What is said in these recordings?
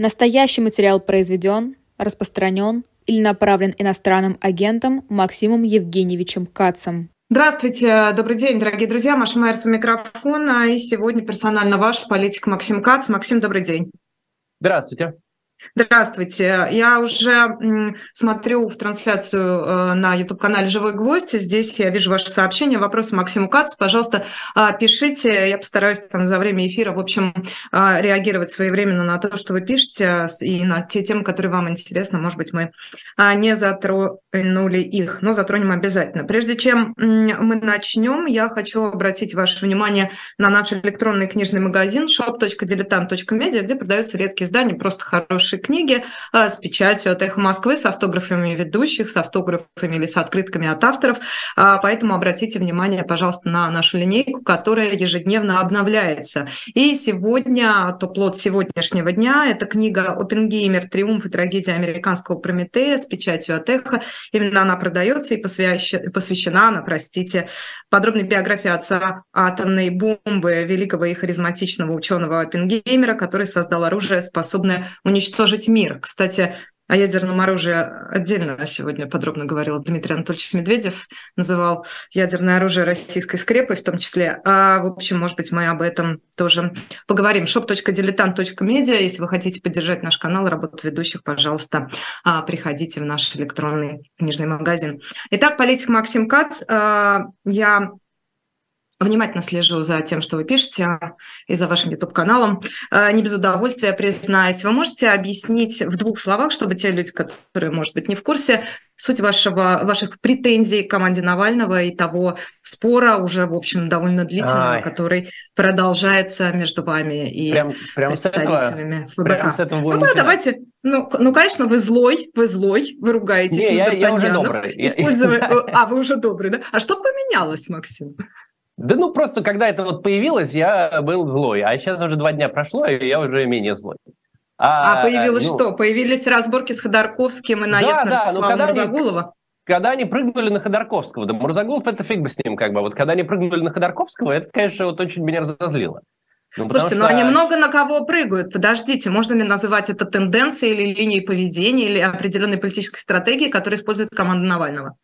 Настоящий материал произведен, распространен или направлен иностранным агентом Максимом Евгеньевичем Кацем. Здравствуйте, добрый день, дорогие друзья. Маша Майерс у микрофона. И сегодня персонально ваш политик Максим Кац. Максим, добрый день. Здравствуйте. Здравствуйте. Я уже смотрю в трансляцию э, на YouTube-канале «Живой гвоздь». Здесь я вижу ваши сообщения, вопросы Максиму Кац. Пожалуйста, а, пишите. Я постараюсь там за время эфира, в общем, а, реагировать своевременно на то, что вы пишете, и на те темы, которые вам интересны. Может быть, мы а, не затронули их, но затронем обязательно. Прежде чем мы начнем, я хочу обратить ваше внимание на наш электронный книжный магазин shop.diletant.media, где продаются редкие издания, просто хорошие хорошие книги а, с печатью от «Эхо Москвы», с автографами ведущих, с автографами или с открытками от авторов. А, поэтому обратите внимание, пожалуйста, на нашу линейку, которая ежедневно обновляется. И сегодня, топ-лот сегодняшнего дня, это книга «Опенгеймер. Триумф и трагедия американского Прометея» с печатью от «Эхо». Именно она продается и посвящена она, простите, подробной биографии отца атомной бомбы, великого и харизматичного ученого Опенгеймера, который создал оружие, способное уничтожить уничтожить мир. Кстати, о ядерном оружии отдельно сегодня подробно говорил Дмитрий Анатольевич Медведев, называл ядерное оружие российской скрепой в том числе. А, в общем, может быть, мы об этом тоже поговорим. shop.diletant.media. Если вы хотите поддержать наш канал, работу ведущих, пожалуйста, а, приходите в наш электронный книжный магазин. Итак, политик Максим Кац. А, я Внимательно слежу за тем, что вы пишете, и за вашим YouTube-каналом. Э, не без удовольствия, признаюсь. Вы можете объяснить в двух словах, чтобы те люди, которые, может быть, не в курсе, суть вашего, ваших претензий к команде Навального и того спора, уже, в общем, довольно длительного, Ай. который продолжается между вами и прям, прям представителями с этого, ФБК. Прям с этого ну, да, давайте. Ну, ну, конечно, вы злой, вы злой, вы ругаетесь не, на я, я уже добрый. Используя... А, вы уже добрый, да? А что поменялось, Максим? Да ну просто, когда это вот появилось, я был злой, а сейчас уже два дня прошло, и я уже менее злой. А, а появилось ну, что? Появились разборки с Ходорковским и наезд да, на Ростислава да, Мурзагулова? Они, когда они прыгнули на Ходорковского, да Мурзагулов это фиг бы с ним как бы, вот когда они прыгнули на Ходорковского, это, конечно, вот очень меня разозлило. Ну, Слушайте, что... ну они много на кого прыгают. Подождите, можно ли называть это тенденцией или линией поведения или определенной политической стратегией, которую использует команда Навального?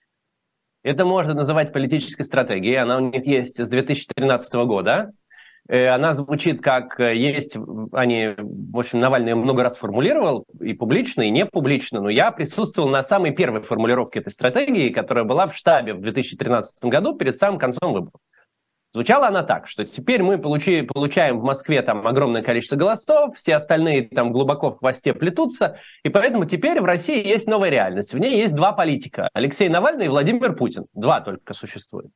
Это можно называть политической стратегией. Она у них есть с 2013 года. Э, она звучит как э, есть, они, в общем, Навальный много раз формулировал, и публично, и не публично, но я присутствовал на самой первой формулировке этой стратегии, которая была в штабе в 2013 году перед самым концом выборов. Звучала она так, что теперь мы получи, получаем в Москве там огромное количество голосов, все остальные там глубоко в хвосте плетутся, и поэтому теперь в России есть новая реальность. В ней есть два политика, Алексей Навальный и Владимир Путин. Два только существует.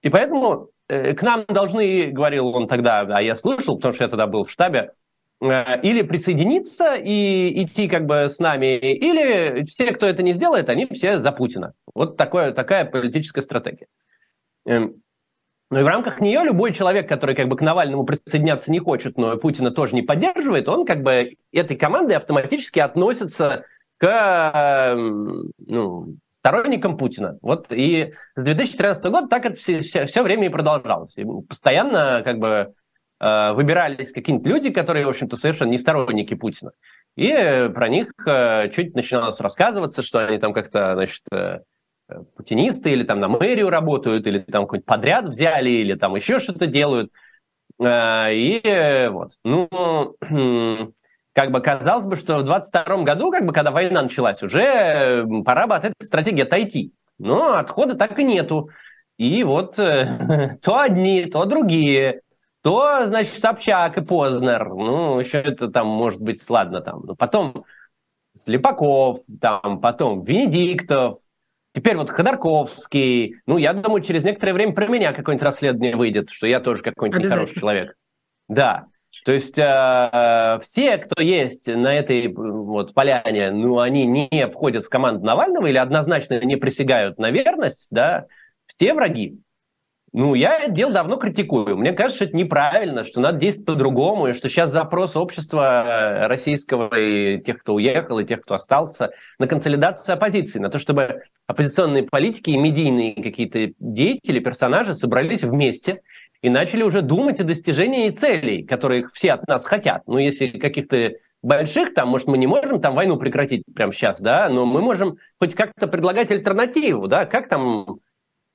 И поэтому э, к нам должны, говорил он тогда, а я слышал, потому что я тогда был в штабе, э, или присоединиться и идти как бы с нами, или все, кто это не сделает, они все за Путина. Вот такое, такая политическая стратегия. Эм, ну и в рамках нее любой человек, который как бы к Навальному присоединяться не хочет, но Путина тоже не поддерживает, он как бы этой командой автоматически относится к ну, сторонникам Путина. Вот и с 2013 года так это все, все, все время и продолжалось. И постоянно как бы э, выбирались какие-нибудь люди, которые, в общем-то, совершенно не сторонники Путина. И про них э, чуть начиналось рассказываться, что они там как-то, значит, Э, путинисты или там на мэрию работают, или там какой-нибудь подряд взяли, или там еще что-то делают. Э, и вот, ну, как бы казалось бы, что в 22 году, как бы, когда война началась, уже пора бы от этой стратегии отойти. Но отхода так и нету. И вот э, то одни, то другие, то, значит, Собчак и Познер. Ну, еще это там, может быть, ладно там. Но потом Слепаков, там, потом Венедиктов, Теперь вот Ходорковский, ну, я думаю, через некоторое время про меня какое-нибудь расследование выйдет, что я тоже какой-нибудь нехороший человек. Да. То есть э, все, кто есть на этой вот поляне, ну, они не входят в команду Навального или однозначно не присягают на верность, да, все враги. Ну, я это дело давно критикую. Мне кажется, что это неправильно, что надо действовать по-другому, и что сейчас запрос общества э, российского и тех, кто уехал, и тех, кто остался, на консолидацию оппозиции, на то, чтобы оппозиционные политики и медийные какие-то деятели, персонажи собрались вместе и начали уже думать о достижении целей, которые все от нас хотят. Ну, если каких-то больших, там, может, мы не можем там войну прекратить прямо сейчас, да, но мы можем хоть как-то предлагать альтернативу, да, как там,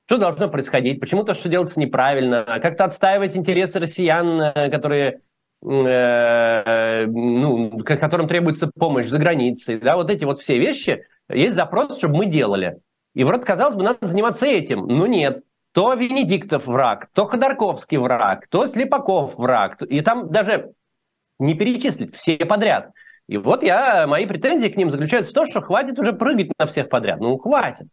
что должно происходить, почему то, что делается неправильно, как-то отстаивать интересы россиян, э, которые э, ну, которым требуется помощь за границей, да, вот эти вот все вещи, есть запрос, чтобы мы делали. И вроде, казалось бы, надо заниматься этим, но нет. То Венедиктов враг, то Ходорковский враг, то Слепаков враг. И там даже не перечислить все подряд. И вот я, мои претензии к ним заключаются в том, что хватит уже прыгать на всех подряд. Ну, хватит.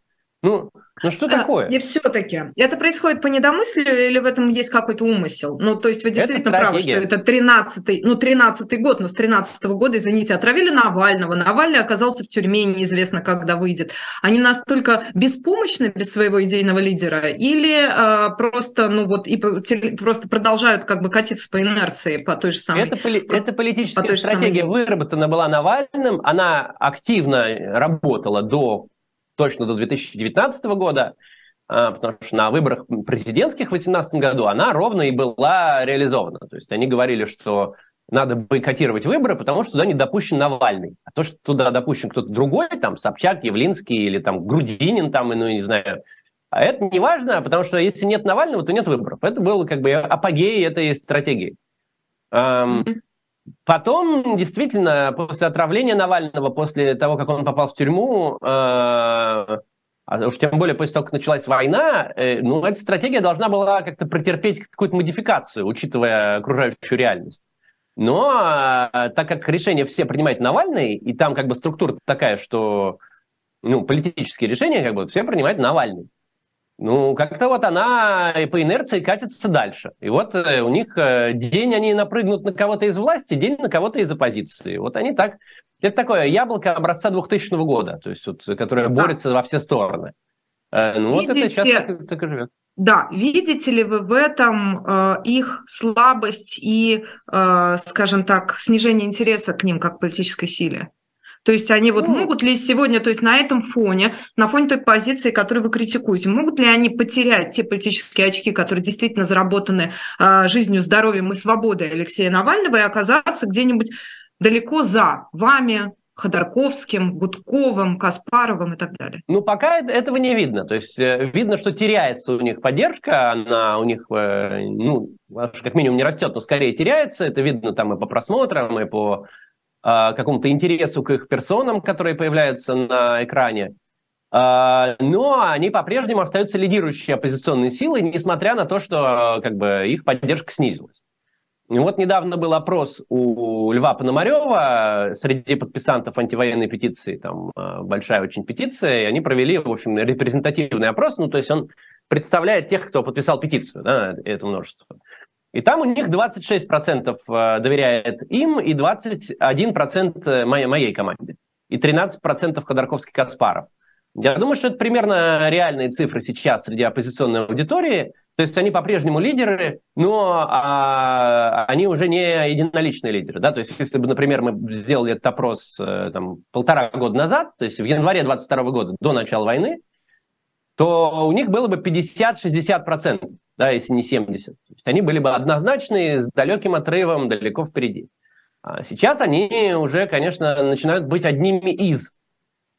Ну, ну что такое? И все-таки это происходит по недомыслию или в этом есть какой-то умысел? Ну, то есть вы действительно правы, что это 13-й, ну, 13 год, но с 13 -го года, извините, отравили Навального. Навальный оказался в тюрьме, неизвестно, когда выйдет. Они настолько беспомощны без своего идейного лидера или а, просто, ну, вот, и просто продолжают как бы катиться по инерции, по той же самой... Это, поли- это политическая стратегия самой... выработана была Навальным, она активно работала до точно до 2019 года, а, потому что на выборах президентских в 2018 году она ровно и была реализована. То есть они говорили, что надо бойкотировать выборы, потому что туда не допущен Навальный. А то, что туда допущен кто-то другой, там Собчак, Явлинский или там Грудинин, там, ну, не знаю, а это не важно, потому что если нет Навального, то нет выборов. Это было как бы апогей этой стратегии. Mm-hmm. Потом, действительно, после отравления Навального, после того, как он попал в тюрьму, э, а уж тем более после того, как началась война, э, ну, эта стратегия должна была как-то претерпеть какую-то модификацию, учитывая окружающую реальность. Но э, так как решения все принимает Навальный, и там как бы структура такая, что ну, политические решения как бы все принимает Навальный. Ну, как-то вот она и по инерции катится дальше. И вот э, у них э, день они напрыгнут на кого-то из власти, день на кого-то из оппозиции. Вот они так... Это такое яблоко образца 2000 года, то есть вот, которое борется во все стороны. Э, ну, Видите, вот это сейчас так, так и живет. Да, видите ли вы в этом э, их слабость и, э, скажем так, снижение интереса к ним как политической силе? То есть они вот могут ли сегодня, то есть на этом фоне, на фоне той позиции, которую вы критикуете, могут ли они потерять те политические очки, которые действительно заработаны э, жизнью, здоровьем и свободой Алексея Навального и оказаться где-нибудь далеко за вами, Ходорковским, Гудковым, Каспаровым и так далее? Ну, пока этого не видно. То есть э, видно, что теряется у них поддержка, она у них, э, ну, как минимум не растет, но скорее теряется. Это видно там и по просмотрам, и по какому-то интересу к их персонам, которые появляются на экране. А, но они по-прежнему остаются лидирующей оппозиционной силой, несмотря на то, что как бы, их поддержка снизилась. Вот недавно был опрос у Льва Пономарева среди подписантов антивоенной петиции, там а, большая очень петиция, и они провели, в общем, репрезентативный опрос, ну, то есть он представляет тех, кто подписал петицию, да, это множество. И там у них 26% э, доверяет им и 21% э, моей, моей команде. И 13% Ходорковский-Каспаров. Я думаю, что это примерно реальные цифры сейчас среди оппозиционной аудитории. То есть они по-прежнему лидеры, но а, они уже не единоличные лидеры. Да? То есть если бы, например, мы сделали этот опрос э, там, полтора года назад, то есть в январе 22 года, до начала войны, то у них было бы 50-60%, да, если не 70%. Они были бы однозначные, с далеким отрывом, далеко впереди. А сейчас они уже, конечно, начинают быть одними из.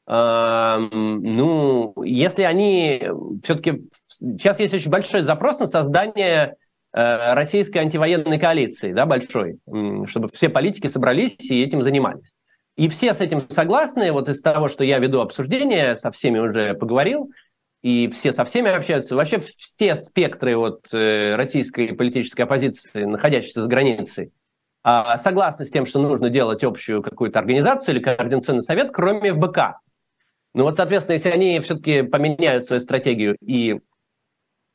А, ну, если они все-таки... Сейчас есть очень большой запрос на создание э, российской антивоенной коалиции, да, большой, чтобы все политики собрались и этим занимались. И все с этим согласны. Вот из того, что я веду обсуждение, со всеми уже поговорил, и все со всеми общаются. Вообще все спектры вот, э, российской политической оппозиции, находящиеся за границей, а, согласны с тем, что нужно делать общую какую-то организацию или координационный совет, кроме ФБК. Ну вот, соответственно, если они все-таки поменяют свою стратегию и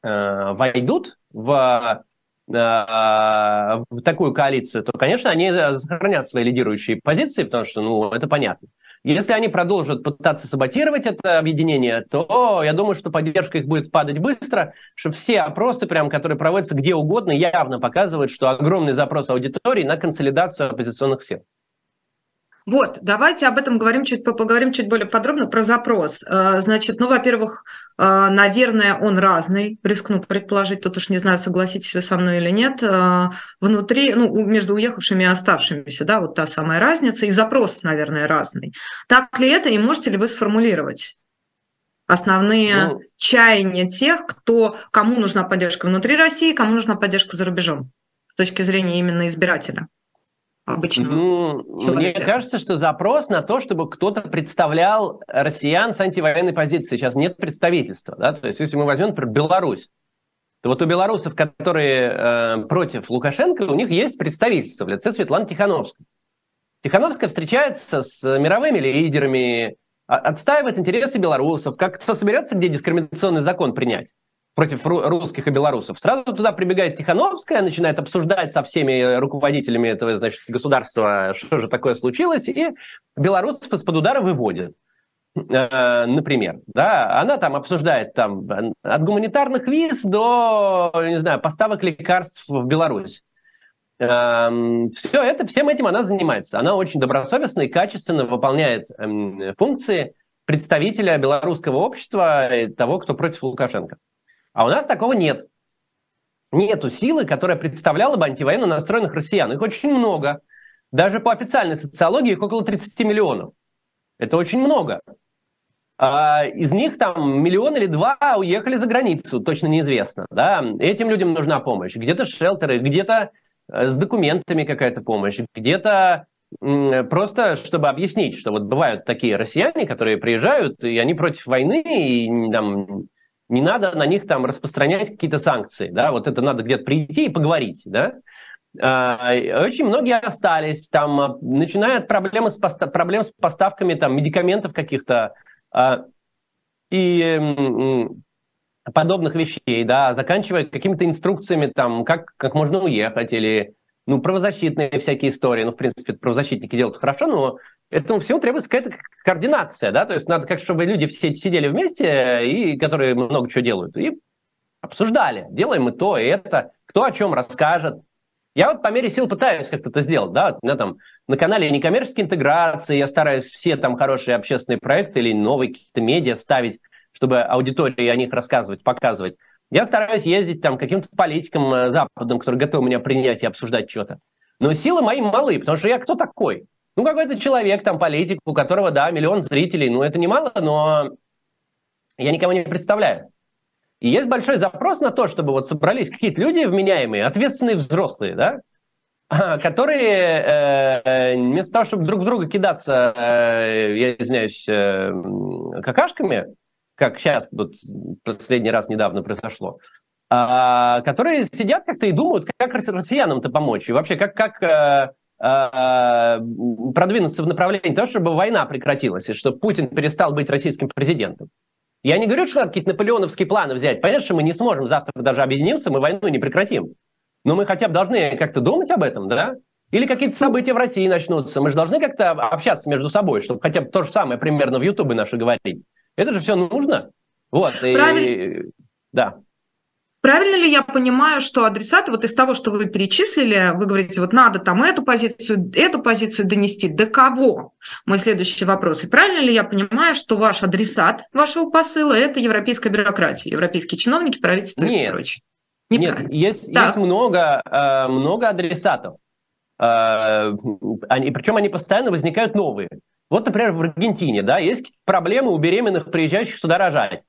э, войдут в, э, в такую коалицию, то, конечно, они сохранят свои лидирующие позиции, потому что, ну, это понятно. Если они продолжат пытаться саботировать это объединение, то я думаю, что поддержка их будет падать быстро, что все опросы, прям, которые проводятся где угодно, явно показывают, что огромный запрос аудитории на консолидацию оппозиционных сил. Вот, давайте об этом говорим чуть, поговорим чуть более подробно про запрос. Э, значит, ну, во-первых, э, наверное, он разный, рискну предположить, тут уж не знаю, согласитесь вы со мной или нет, э, внутри, ну, между уехавшими и оставшимися, да, вот та самая разница, и запрос, наверное, разный. Так ли это, и можете ли вы сформулировать? основные ну, чаяния тех, кто, кому нужна поддержка внутри России, кому нужна поддержка за рубежом с точки зрения именно избирателя обычного ну, человека. Мне кажется, что запрос на то, чтобы кто-то представлял россиян с антивоенной позицией. Сейчас нет представительства. Да? То есть, если мы возьмем, например, Беларусь, то вот у белорусов, которые э, против Лукашенко, у них есть представительство в лице Светланы Тихановской. Тихановская встречается с мировыми лидерами, а, отстаивает интересы белорусов. Как кто соберется, где дискриминационный закон принять? Против русских и белорусов. Сразу туда прибегает Тихановская, начинает обсуждать со всеми руководителями этого значит, государства, что же такое случилось, и белорусов из-под удара выводит. Э, например, да, она там обсуждает там, от гуманитарных виз до, не знаю, поставок лекарств в Беларусь. Эм, Все это, всем этим она занимается. Она очень добросовестно и качественно выполняет эм, функции представителя белорусского общества, того, кто против Лукашенко. А у нас такого нет. Нету силы, которая представляла бы антивоенно настроенных россиян. Их очень много. Даже по официальной социологии их около 30 миллионов. Это очень много. А из них там миллион или два уехали за границу, точно неизвестно. Да? Этим людям нужна помощь. Где-то шелтеры, где-то э, с документами какая-то помощь, где-то просто чтобы объяснить, что вот бывают такие россияне, которые приезжают, и они против войны, и там не надо на них там распространять какие-то санкции, да, вот это надо где-то прийти и поговорить, да. А, очень многие остались, там, а, начиная от проблемы с поста- проблем с поставками там, медикаментов каких-то а, и подобных вещей, да, заканчивая какими-то инструкциями, там, как, как можно уехать, или ну, правозащитные всякие истории. Ну, в принципе, правозащитники делают хорошо, но этому всему требуется какая-то координация, да, то есть надо как чтобы люди все сидели вместе, и которые много чего делают, и обсуждали, делаем мы то и это, кто о чем расскажет. Я вот по мере сил пытаюсь как-то это сделать, да, у меня там на канале некоммерческой интеграции, я стараюсь все там хорошие общественные проекты или новые какие-то медиа ставить, чтобы аудитории о них рассказывать, показывать. Я стараюсь ездить там каким-то политикам э, западным, которые готовы меня принять и обсуждать что-то. Но силы мои малы, потому что я кто такой? Ну, какой-то человек, там, политик, у которого, да, миллион зрителей. Ну, это немало, но я никого не представляю. И есть большой запрос на то, чтобы вот собрались какие-то люди вменяемые, ответственные взрослые, да, которые э, вместо того, чтобы друг друга кидаться, э, я извиняюсь, э, какашками, как сейчас, вот последний раз недавно произошло, э, которые сидят как-то и думают, как россиянам-то помочь, и вообще как, как продвинуться в направлении того, чтобы война прекратилась, и чтобы Путин перестал быть российским президентом. Я не говорю, что надо какие-то наполеоновские планы взять. Понятно, что мы не сможем завтра даже объединиться, мы войну не прекратим. Но мы хотя бы должны как-то думать об этом, да? Или какие-то события в России начнутся. Мы же должны как-то общаться между собой, чтобы хотя бы то же самое примерно в Ютубе наши говорить. Это же все нужно. Вот. Правильно. И... Да. Правильно ли я понимаю, что адресаты вот из того, что вы перечислили, вы говорите, вот надо там эту позицию, эту позицию донести, до кого? Мой следующий вопрос. И правильно ли я понимаю, что ваш адресат вашего посыла – это европейская бюрократия, европейские чиновники, правительство Нет. и прочее? Нет, есть, есть много, э, много адресатов. Э, они, причем они постоянно возникают новые. Вот, например, в Аргентине да, есть проблемы у беременных, приезжающих сюда рожать.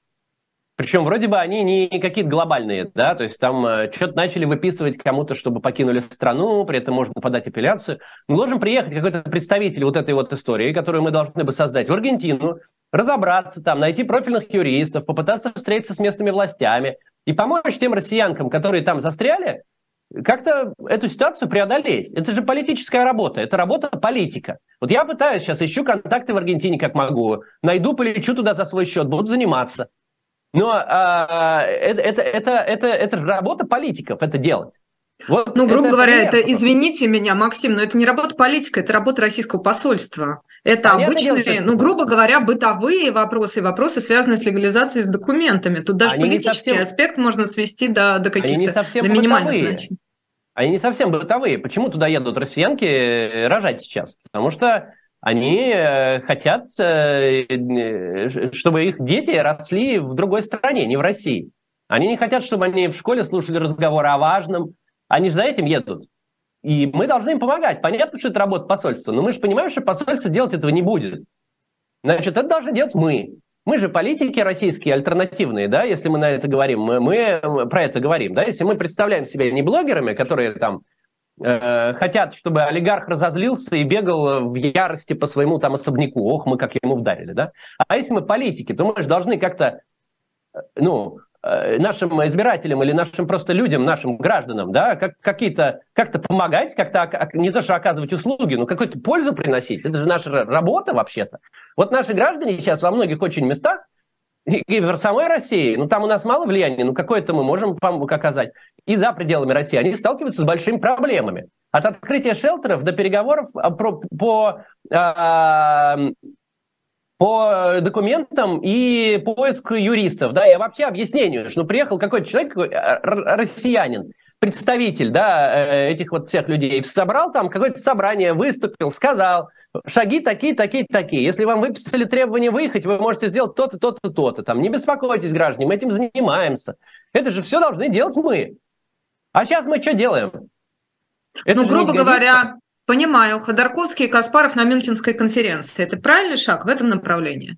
Причем вроде бы они не какие-то глобальные, да, то есть там э, что-то начали выписывать кому-то, чтобы покинули страну, при этом можно подать апелляцию. Мы должен приехать какой-то представитель вот этой вот истории, которую мы должны бы создать в Аргентину, разобраться там, найти профильных юристов, попытаться встретиться с местными властями и помочь тем россиянкам, которые там застряли, как-то эту ситуацию преодолеть. Это же политическая работа, это работа политика. Вот я пытаюсь сейчас, ищу контакты в Аргентине как могу, найду, полечу туда за свой счет, буду заниматься. Но а, это, это, это, это, это работа политиков, это делать. Вот ну, грубо это говоря, это, извините меня, Максим, но это не работа политика, это работа российского посольства. Это Понятно обычные, дело, что... ну, грубо говоря, бытовые вопросы, вопросы, связанные с легализацией с документами. Тут даже Они политический совсем... аспект можно свести до, до каких-то до минимальных значений. Они не совсем бытовые. Почему туда едут россиянки э, рожать сейчас? Потому что Они э, хотят, э, чтобы их дети росли в другой стране, не в России. Они не хотят, чтобы они в школе слушали разговоры о важном. Они же за этим едут. И мы должны им помогать. Понятно, что это работа посольства, но мы же понимаем, что посольство делать этого не будет. Значит, это должны делать мы. Мы же политики российские, альтернативные, да, если мы на это говорим, мы, мы про это говорим, да, если мы представляем себя не блогерами, которые там э, хотят, чтобы олигарх разозлился и бегал в ярости по своему там особняку, ох, мы как ему вдарили, да, а если мы политики, то мы же должны как-то, э, ну, Э, нашим избирателям или нашим просто людям, нашим гражданам, да, как, какие-то, как-то помогать, как-то, не знаю, что оказывать услуги, но какую-то пользу приносить. Это же наша работа вообще-то. Вот наши граждане сейчас во многих очень местах, и, в самой России, ну там у нас мало влияния, но какое-то мы можем оказать. И за пределами России они сталкиваются с большими проблемами. От открытия шелтеров до переговоров а, по, по а, по документам и поиск юристов, да, и вообще объяснению, что приехал какой-то человек, э, россиянин, представитель, да, э, этих вот всех людей, собрал там какое-то собрание, выступил, сказал, шаги такие, такие, такие. Если вам выписали требование выехать, вы можете сделать то-то, то-то, то-то. Там не беспокойтесь, граждане, мы этим занимаемся. Это же все должны делать мы. А сейчас мы что делаем? Это ну, грубо говоря, Понимаю. Ходорковский и Каспаров на Мюнхенской конференции. Это правильный шаг в этом направлении?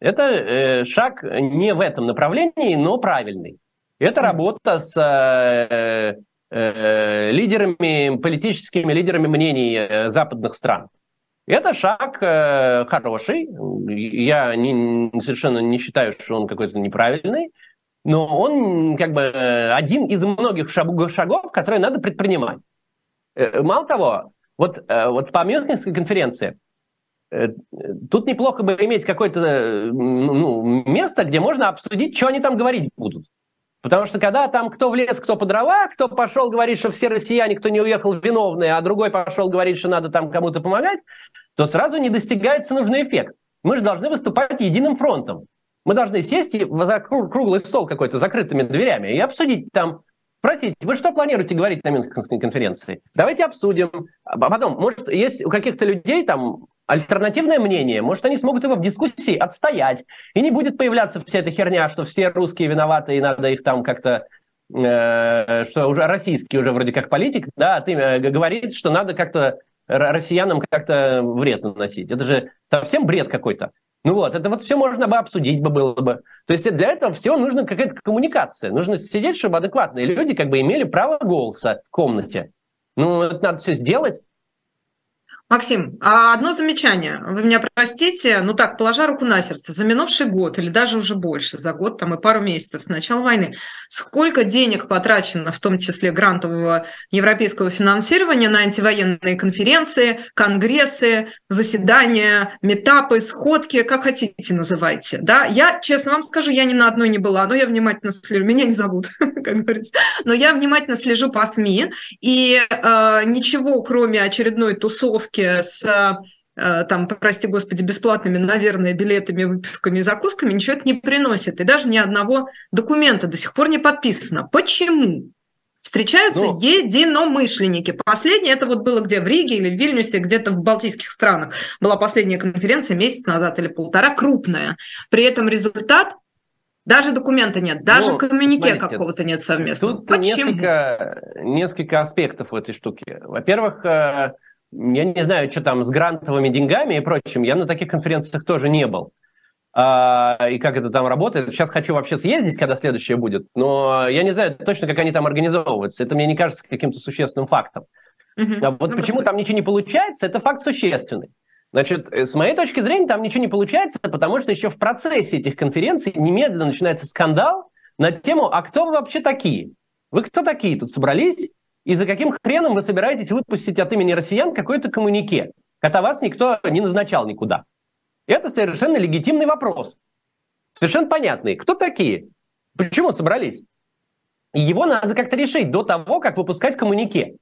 Это э, шаг не в этом направлении, но правильный. Это работа с э, э, лидерами, политическими лидерами мнений э, западных стран. Это шаг э, хороший. Я не, совершенно не считаю, что он какой-то неправильный. Но он как бы один из многих шагов, которые надо предпринимать. Э, мало того, вот, э, вот по Мюнхенской конференции тут неплохо бы иметь какое-то ну, место, где можно обсудить, что они там говорить будут. Потому что когда там кто в лес, кто по дрова, кто пошел говорить, что все россияне, кто не уехал, виновные, а другой пошел говорить, что надо там кому-то помогать, то сразу не достигается нужный эффект. Мы же должны выступать единым фронтом. Мы должны сесть за круглый стол какой-то закрытыми дверями и обсудить там Спросите, вы что планируете говорить на Мюнхенской конференции? Давайте обсудим. А потом, может, есть у каких-то людей там альтернативное мнение, может, они смогут его в дискуссии отстоять, и не будет появляться вся эта херня, что все русские виноваты, и надо их там как-то э, что уже российский уже вроде как политик, да, ты э, говорит, что надо как-то россиянам как-то вред наносить. Это же совсем бред какой-то. Ну вот, это вот все можно бы обсудить бы было бы. То есть для этого всего нужна какая-то коммуникация. Нужно сидеть, чтобы адекватные люди как бы имели право голоса в комнате. Ну, это надо все сделать. Максим, а одно замечание. Вы меня простите, ну так, положа руку на сердце, за минувший год или даже уже больше, за год там и пару месяцев с начала войны, сколько денег потрачено, в том числе грантового европейского финансирования на антивоенные конференции, конгрессы, заседания, метапы, сходки, как хотите называйте. Да? Я, честно вам скажу, я ни на одной не была, но я внимательно слежу, меня не зовут, как говорится, но я внимательно слежу по СМИ, и э, ничего, кроме очередной тусовки коробки с э, там, прости господи, бесплатными, наверное, билетами, выпивками и закусками, ничего это не приносит. И даже ни одного документа до сих пор не подписано. Почему? Встречаются ну, единомышленники. Последнее это вот было где в Риге или в Вильнюсе, где-то в балтийских странах. Была последняя конференция месяц назад или полтора, крупная. При этом результат даже документа нет, даже ну, коммюнике какого-то нет совместного. Тут Почему? Несколько, несколько аспектов в этой штуке. Во-первых, э, я не знаю, что там с грантовыми деньгами и прочим. Я на таких конференциях тоже не был. А, и как это там работает. Сейчас хочу вообще съездить, когда следующее будет. Но я не знаю точно, как они там организовываются. Это мне не кажется каким-то существенным фактом. Угу. А вот ну, почему там ничего не получается, это факт существенный. Значит, с моей точки зрения, там ничего не получается, потому что еще в процессе этих конференций немедленно начинается скандал на тему, а кто вы вообще такие? Вы кто такие тут собрались? И за каким хреном вы собираетесь выпустить от имени россиян какое-то коммунике, когда вас никто не назначал никуда? Это совершенно легитимный вопрос. Совершенно понятный. Кто такие? Почему собрались? Его надо как-то решить до того, как выпускать коммунике.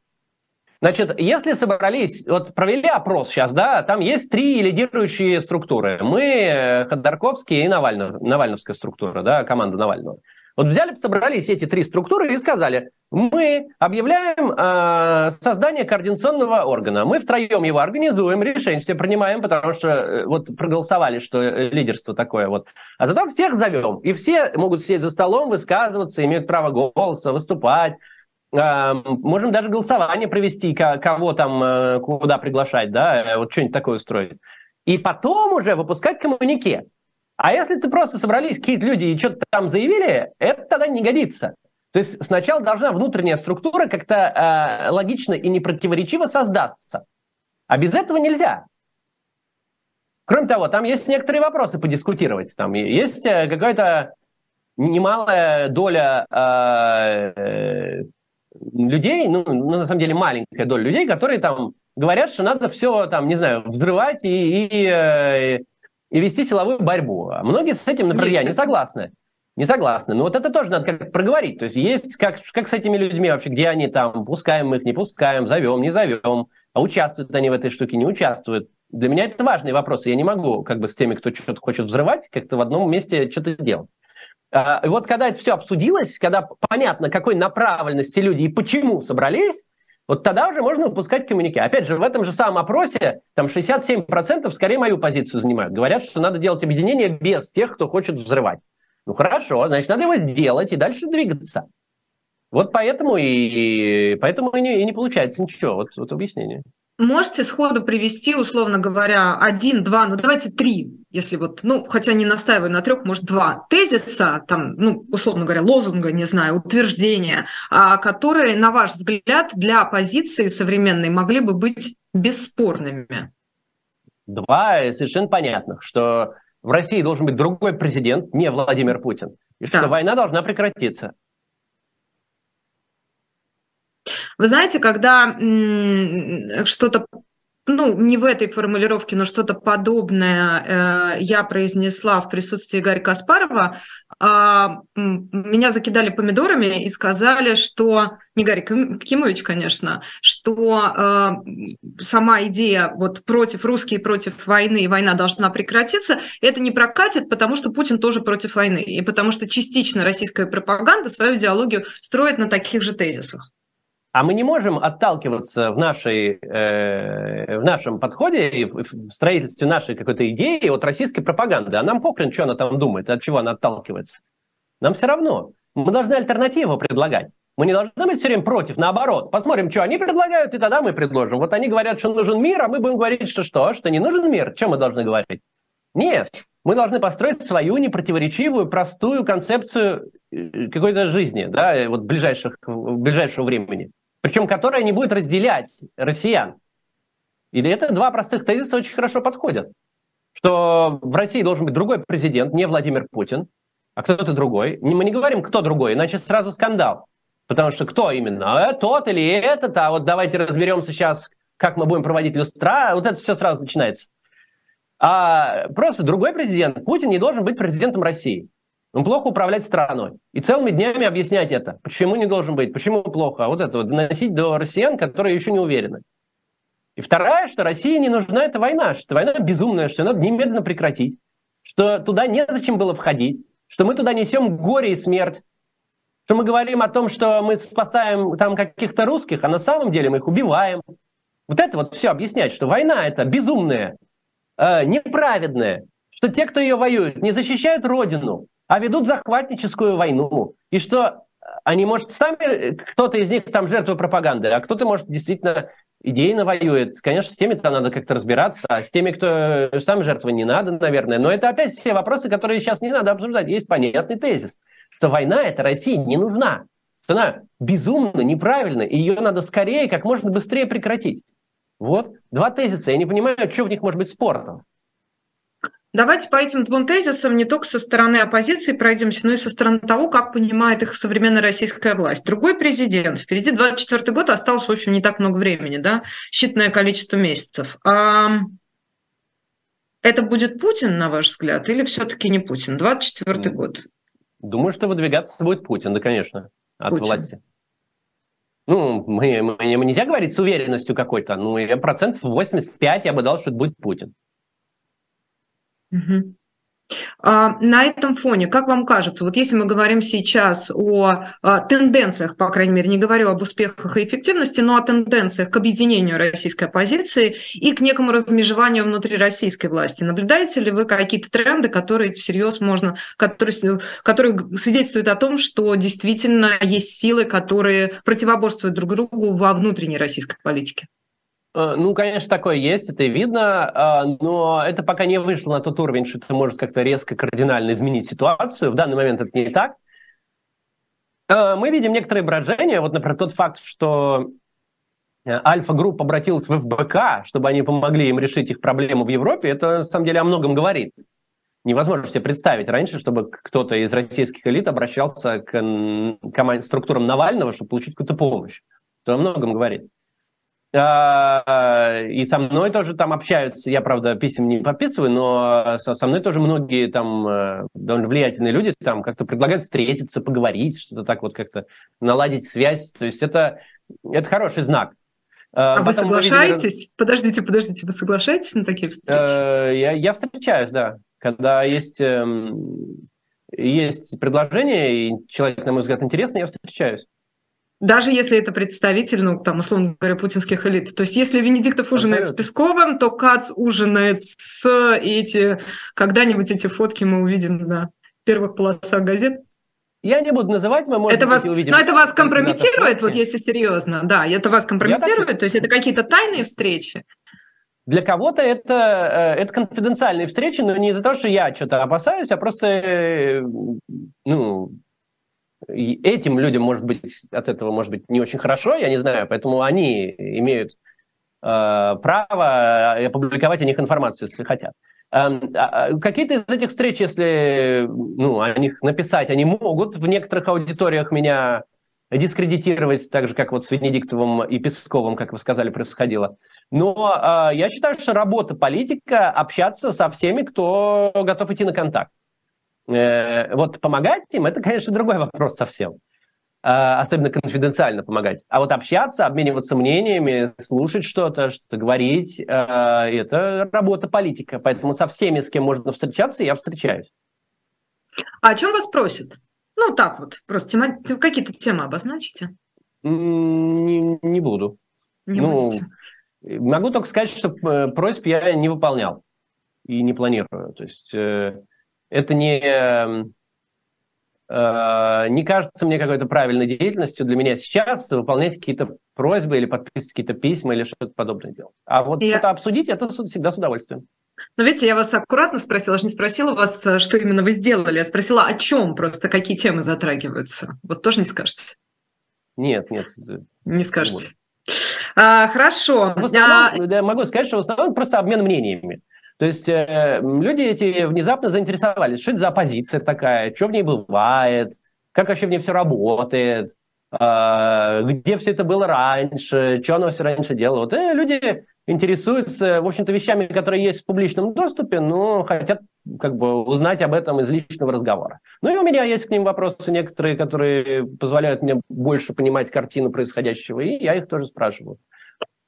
Значит, если собрались, вот провели опрос сейчас, да, там есть три лидирующие структуры. Мы, Ходорковский и Навальный, Навальновская структура, да, команда Навального. Вот взяли, собрались эти три структуры и сказали, мы объявляем э, создание координационного органа. Мы втроем его организуем, решение все принимаем, потому что э, вот проголосовали, что э, лидерство такое вот. А потом всех зовем. И все могут сидеть за столом, высказываться, имеют право голоса, выступать. Э, можем даже голосование провести, кого там э, куда приглашать, да, вот что-нибудь такое устроить. И потом уже выпускать коммунике. А если ты просто собрались какие-то люди и что-то там заявили, это тогда не годится. То есть сначала должна внутренняя структура как-то э, логично и непротиворечиво создаться. А без этого нельзя. Кроме того, там есть некоторые вопросы подискутировать. Там есть э, какая-то немалая доля э, э, людей, ну, ну, на самом деле маленькая доля людей, которые там говорят, что надо все, там, не знаю, взрывать и, и, э, и вести силовую борьбу. А многие с этим, например, я не согласны. Не согласны. Но вот это тоже надо как проговорить. То есть есть как, как с этими людьми вообще, где они там, пускаем их, не пускаем, зовем, не зовем, а участвуют они в этой штуке, не участвуют. Для меня это важные вопросы. Я не могу как бы с теми, кто что-то хочет взрывать, как-то в одном месте что-то делать. А, и вот когда это все обсудилось, когда понятно, какой направленности люди и почему собрались, вот тогда уже можно выпускать коммунике. Опять же, в этом же самом опросе там 67% скорее мою позицию занимают. Говорят, что надо делать объединение без тех, кто хочет взрывать. Ну хорошо, значит, надо его сделать и дальше двигаться. Вот поэтому и, поэтому и не, и не получается ничего. Вот, вот объяснение. Можете сходу привести, условно говоря, один, два, ну давайте три, если вот, ну, хотя не настаиваю на трех, может, два тезиса, там, ну, условно говоря, лозунга, не знаю, утверждения, а, которые, на ваш взгляд, для оппозиции современной могли бы быть бесспорными? Два совершенно понятных, что в России должен быть другой президент, не Владимир Путин, и что война должна прекратиться. Вы знаете, когда что-то ну, не в этой формулировке, но что-то подобное э, я произнесла в присутствии Гарри Каспарова, э, меня закидали помидорами и сказали, что, не Гарри Кимович, конечно, что э, сама идея вот против русские, против войны, и война должна прекратиться, это не прокатит, потому что Путин тоже против войны, и потому что частично российская пропаганда свою идеологию строит на таких же тезисах. А мы не можем отталкиваться в, нашей, э, в нашем подходе и в, в строительстве нашей какой-то идеи от российской пропаганды. А нам похрен, что она там думает, от чего она отталкивается. Нам все равно. Мы должны альтернативу предлагать. Мы не должны быть все время против, наоборот. Посмотрим, что они предлагают, и тогда мы предложим. Вот они говорят, что нужен мир, а мы будем говорить, что что, что не нужен мир. Чем мы должны говорить? Нет, мы должны построить свою непротиворечивую, простую концепцию э, какой-то жизни, да, вот ближайших, ближайшего времени причем которая не будет разделять россиян. Или это два простых тезиса очень хорошо подходят. Что в России должен быть другой президент, не Владимир Путин, а кто-то другой. Мы не говорим, кто другой, иначе сразу скандал. Потому что кто именно? А тот или этот? А вот давайте разберемся сейчас, как мы будем проводить люстра. Вот это все сразу начинается. А просто другой президент. Путин не должен быть президентом России. Он плохо управлять страной. И целыми днями объяснять это. Почему не должен быть, почему плохо. А вот это вот доносить до россиян, которые еще не уверены. И вторая, что России не нужна эта война, что война безумная, что надо немедленно прекратить, что туда незачем было входить, что мы туда несем горе и смерть, что мы говорим о том, что мы спасаем там каких-то русских, а на самом деле мы их убиваем. Вот это вот все объяснять, что война это безумная, э, неправедная, что те, кто ее воюют, не защищают родину, а ведут захватническую войну. И что они, может, сами, кто-то из них там жертвы пропаганды, а кто-то, может, действительно идейно воюет. Конечно, с теми-то надо как-то разбираться, а с теми, кто сам жертва, не надо, наверное. Но это опять все вопросы, которые сейчас не надо обсуждать. Есть понятный тезис, что война эта России не нужна, что она безумно, неправильно, и ее надо скорее, как можно быстрее прекратить. Вот два тезиса. Я не понимаю, что в них может быть спорта. Давайте по этим двум тезисам не только со стороны оппозиции пройдемся, но и со стороны того, как понимает их современная российская власть. Другой президент. Впереди 24 год, осталось, в общем, не так много времени, да, считанное количество месяцев. А это будет Путин, на ваш взгляд, или все-таки не Путин? 24 год. Думаю, что выдвигаться будет Путин, да, конечно, от Путин. власти. Ну, мы, мы, мы нельзя говорить с уверенностью какой-то. Ну, я процентов 85 я бы дал, что это будет Путин. А, на этом фоне, как вам кажется, вот если мы говорим сейчас о а, тенденциях, по крайней мере, не говорю об успехах и эффективности, но о тенденциях к объединению российской оппозиции и к некому размежеванию внутри российской власти, наблюдаете ли вы какие-то тренды, которые всерьез можно, которые, которые свидетельствуют о том, что действительно есть силы, которые противоборствуют друг другу во внутренней российской политике? Э, ну, конечно, такое есть, это и видно, а, но это пока не вышло на тот уровень, что это может как-то резко, кардинально изменить ситуацию. В данный момент это не так. Э, мы видим некоторые брожения. Вот, например, тот факт, что э, Альфа-групп обратилась в ФБК, чтобы они помогли им решить их проблему в Европе, это на самом деле о многом говорит. Невозможно себе представить раньше, чтобы кто-то из российских элит обращался к команд... структурам Навального, чтобы получить какую-то помощь. Это о многом говорит. А, и со мной тоже там общаются. Я, правда, писем не подписываю, но со мной тоже многие там э, довольно влиятельные люди там как-то предлагают встретиться, поговорить, что-то так вот как-то наладить связь. То есть это, это хороший знак. А, а вы соглашаетесь? Видели... Подождите, подождите, вы соглашаетесь на такие встречи? Э, я, я встречаюсь, да. Когда есть, эм, есть предложение, и человек, на мой взгляд, интересный, я встречаюсь. Даже если это представитель, ну, там, условно говоря, путинских элит. То есть, если Венедиктов ужинает Абсолютно. с Песковым, то Кац ужинает с эти... Когда-нибудь эти фотки мы увидим на первых полосах газет? Я не буду называть, мы, может это вас, увидим. Но это вас компрометирует, вот если серьезно, да, это вас компрометирует, так... то есть это какие-то тайные встречи? Для кого-то это, э, это конфиденциальные встречи, но не из-за того, что я что-то опасаюсь, а просто э, ну, этим людям, может быть, от этого может быть не очень хорошо, я не знаю, поэтому они имеют э, право опубликовать о них информацию, если хотят. Эм, а, а, какие-то из этих встреч, если ну, о них написать, они могут в некоторых аудиториях меня дискредитировать, так же, как вот с Венедиктовым и Песковым, как вы сказали, происходило. Но э, я считаю, что работа политика – общаться со всеми, кто готов идти на контакт. Э, вот помогать им, это, конечно, другой вопрос совсем. Э, особенно конфиденциально помогать. А вот общаться, обмениваться мнениями, слушать что-то, что-то говорить, э, это работа политика. Поэтому со всеми, с кем можно встречаться, я встречаюсь. А о чем вас просят? Ну, так вот, просто тема... какие-то темы обозначите? Не, не буду. Не ну, будете? Могу только сказать, что просьб я не выполнял и не планирую. То есть это не, э, не кажется мне какой-то правильной деятельностью для меня сейчас выполнять какие-то просьбы или подписывать какие-то письма или что-то подобное делать. А вот я... что-то обсудить, это всегда с удовольствием. Но видите, я вас аккуратно спросила, я же не спросила вас, что именно вы сделали, я спросила, о чем просто, какие темы затрагиваются. Вот тоже не скажете? Нет, нет. Не скажете. А, хорошо. В основном, я могу сказать, что в основном просто обмен мнениями. То есть э, люди эти внезапно заинтересовались, что это за оппозиция такая, что в ней бывает, как вообще в ней все работает, э, где все это было раньше, что оно все раньше делало. Вот э, люди интересуются, в общем-то, вещами, которые есть в публичном доступе, но хотят как бы узнать об этом из личного разговора. Ну и у меня есть к ним вопросы некоторые, которые позволяют мне больше понимать картину происходящего, и я их тоже спрашиваю.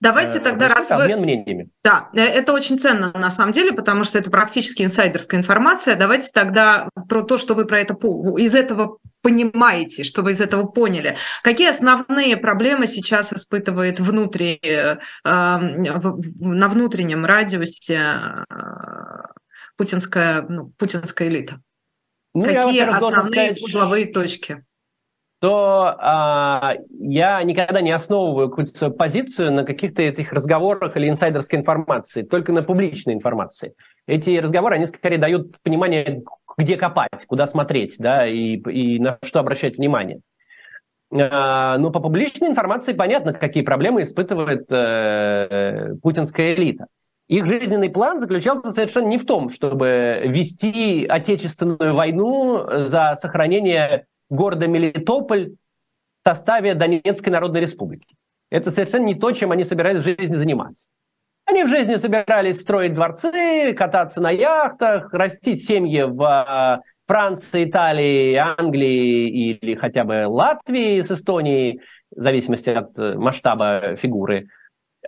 Давайте э, тогда, раз вы... Обмен мнениями. Да, э, это очень ценно на самом деле, потому что это практически инсайдерская информация. Давайте тогда про то, что вы про это из этого понимаете, что вы из этого поняли. Какие основные проблемы сейчас испытывает внутри, э, на внутреннем радиусе путинская, ну, путинская элита? Ну, Какие основные сказать... узловые точки? То а, я никогда не основываю какую-то свою позицию на каких-то этих разговорах или инсайдерской информации, только на публичной информации. Эти разговоры, они скорее дают понимание, где копать, куда смотреть, да, и, и на что обращать внимание. А, но по публичной информации понятно, какие проблемы испытывает э, путинская элита. Их жизненный план заключался совершенно не в том, чтобы вести отечественную войну за сохранение города Мелитополь в составе Донецкой Народной Республики. Это совершенно не то, чем они собирались в жизни заниматься. Они в жизни собирались строить дворцы, кататься на яхтах, растить семьи в а, Франции, Италии, Англии или хотя бы Латвии с Эстонией, в зависимости от э, масштаба фигуры.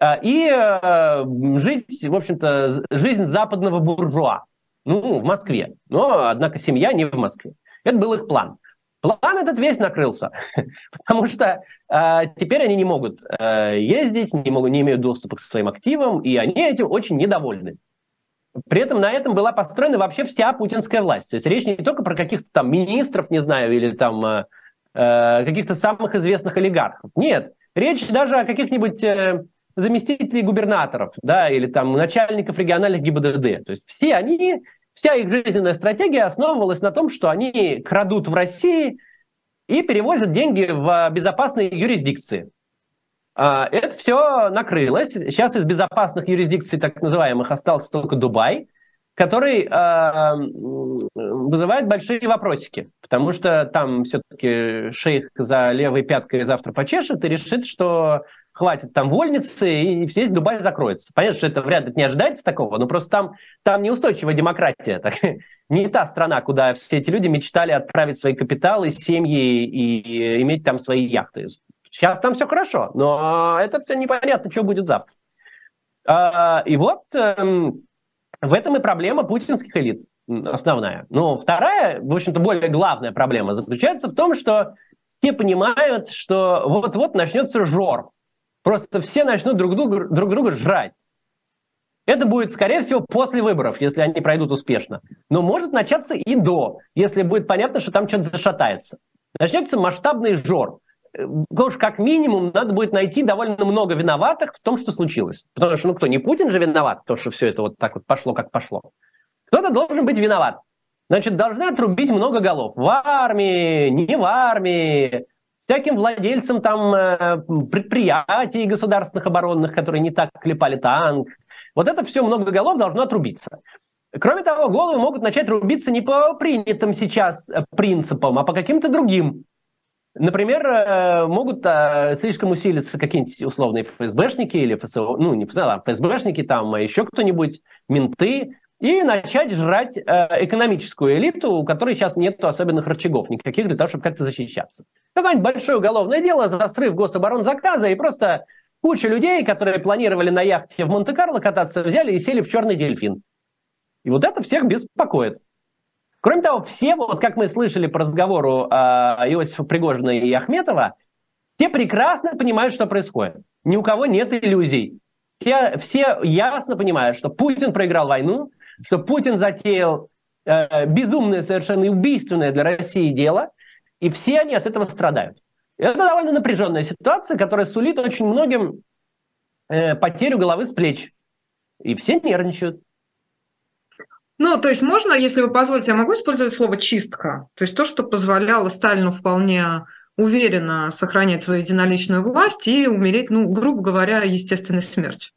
А, и э, жить, в общем-то, жизнь западного буржуа. Ну, в Москве. Но, однако, семья не в Москве. Это был их план. План этот весь накрылся, потому что э, теперь они не могут э, ездить, не, могут, не имеют доступа к своим активам, и они этим очень недовольны. При этом на этом была построена вообще вся путинская власть. То есть речь не только про каких-то там министров, не знаю, или там э, э каких-то самых известных олигархов. Нет, речь даже о каких-нибудь э, заместителей губернаторов, да, или там начальников региональных ГИБДД. То есть все они Вся их жизненная стратегия основывалась на том, что они крадут в России и перевозят деньги в безопасные юрисдикции. А, это все накрылось. Сейчас из безопасных юрисдикций, так называемых, остался только Дубай, который э, вызывает большие вопросики, потому что там все-таки шейх за левой пяткой завтра почешет и решит, что хватит там вольницы, и все Дубай закроется. Понятно, что это вряд ли не ожидается такого, но просто там, там неустойчивая демократия. Так, не та страна, куда все эти люди мечтали отправить свои капиталы, семьи и иметь там свои яхты. Сейчас там все хорошо, но это все непонятно, что будет завтра. А, и вот эм, в этом и проблема путинских элит основная. Но вторая, в общем-то, более главная проблема заключается в том, что все понимают, что вот-вот начнется жор Просто все начнут друг друга, друг друга жрать. Это будет, скорее всего, после выборов, если они пройдут успешно. Но может начаться и до, если будет понятно, что там что-то зашатается. Начнется масштабный жор. Потому что как минимум надо будет найти довольно много виноватых в том, что случилось. Потому что, ну кто, не Путин же виноват, то, что все это вот так вот пошло, как пошло. Кто-то должен быть виноват. Значит, должны отрубить много голов. В армии, не в армии, всяким владельцам там э, предприятий государственных оборонных, которые не так клепали танк. Вот это все много голов должно отрубиться. Кроме того, головы могут начать рубиться не по принятым сейчас э, принципам, а по каким-то другим. Например, э, могут слишком усилиться какие-нибудь условные ФСБшники или ФСО, ну не ФСО, а ФСБшники, там а еще кто-нибудь, менты, и начать жрать экономическую элиту, у которой сейчас нет особенных рычагов никаких для того, чтобы как-то защищаться. Какое-нибудь большое уголовное дело за срыв гособоронзаказа, и просто куча людей, которые планировали на яхте в Монте-Карло кататься, взяли и сели в черный дельфин. И вот это всех беспокоит. Кроме того, все, вот как мы слышали по разговору э, Иосифа Пригожина и Ахметова, все прекрасно понимают, что происходит. Ни у кого нет иллюзий. Все, все ясно понимают, что Путин проиграл войну, что Путин затеял э, безумное, совершенно убийственное для России дело – и все они от этого страдают. Это довольно напряженная ситуация, которая сулит очень многим э, потерю головы с плеч. И все нервничают. Ну, то есть можно, если вы позволите, я могу использовать слово «чистка»? То есть то, что позволяло Сталину вполне уверенно сохранять свою единоличную власть и умереть, ну, грубо говоря, естественной смертью.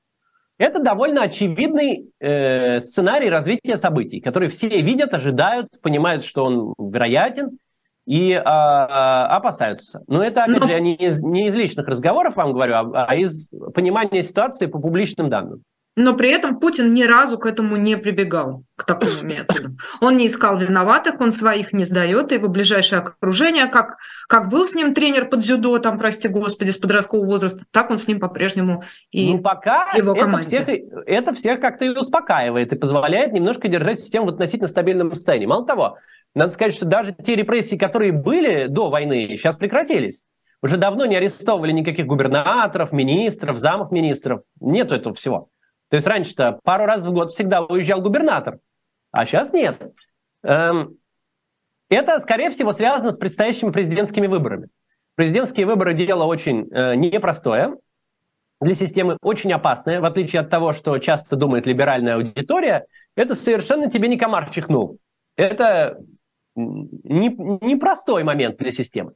Это довольно очевидный э, сценарий развития событий, который все видят, ожидают, понимают, что он вероятен, и а, опасаются. Но это, опять Но... же, я не из, не из личных разговоров вам говорю, а, а из понимания ситуации по публичным данным. Но при этом Путин ни разу к этому не прибегал, к такому методу. Он не искал виноватых, он своих не сдает, и его ближайшее окружение, как, как был с ним тренер под дзюдо, там, прости господи, с подросткового возраста, так он с ним по-прежнему и ну, пока его команде. Это всех, это всех как-то и успокаивает, и позволяет немножко держать систему в относительно стабильном состоянии. Мало того, надо сказать, что даже те репрессии, которые были до войны, сейчас прекратились. Уже давно не арестовывали никаких губернаторов, министров, замов министров. Нету этого всего. То есть раньше-то пару раз в год всегда уезжал губернатор, а сейчас нет. Эм, это, скорее всего, связано с предстоящими президентскими выборами. Президентские выборы – дело очень э, непростое, для системы очень опасное, в отличие от того, что часто думает либеральная аудитория, это совершенно тебе не комар чихнул. Это непростой не момент для системы.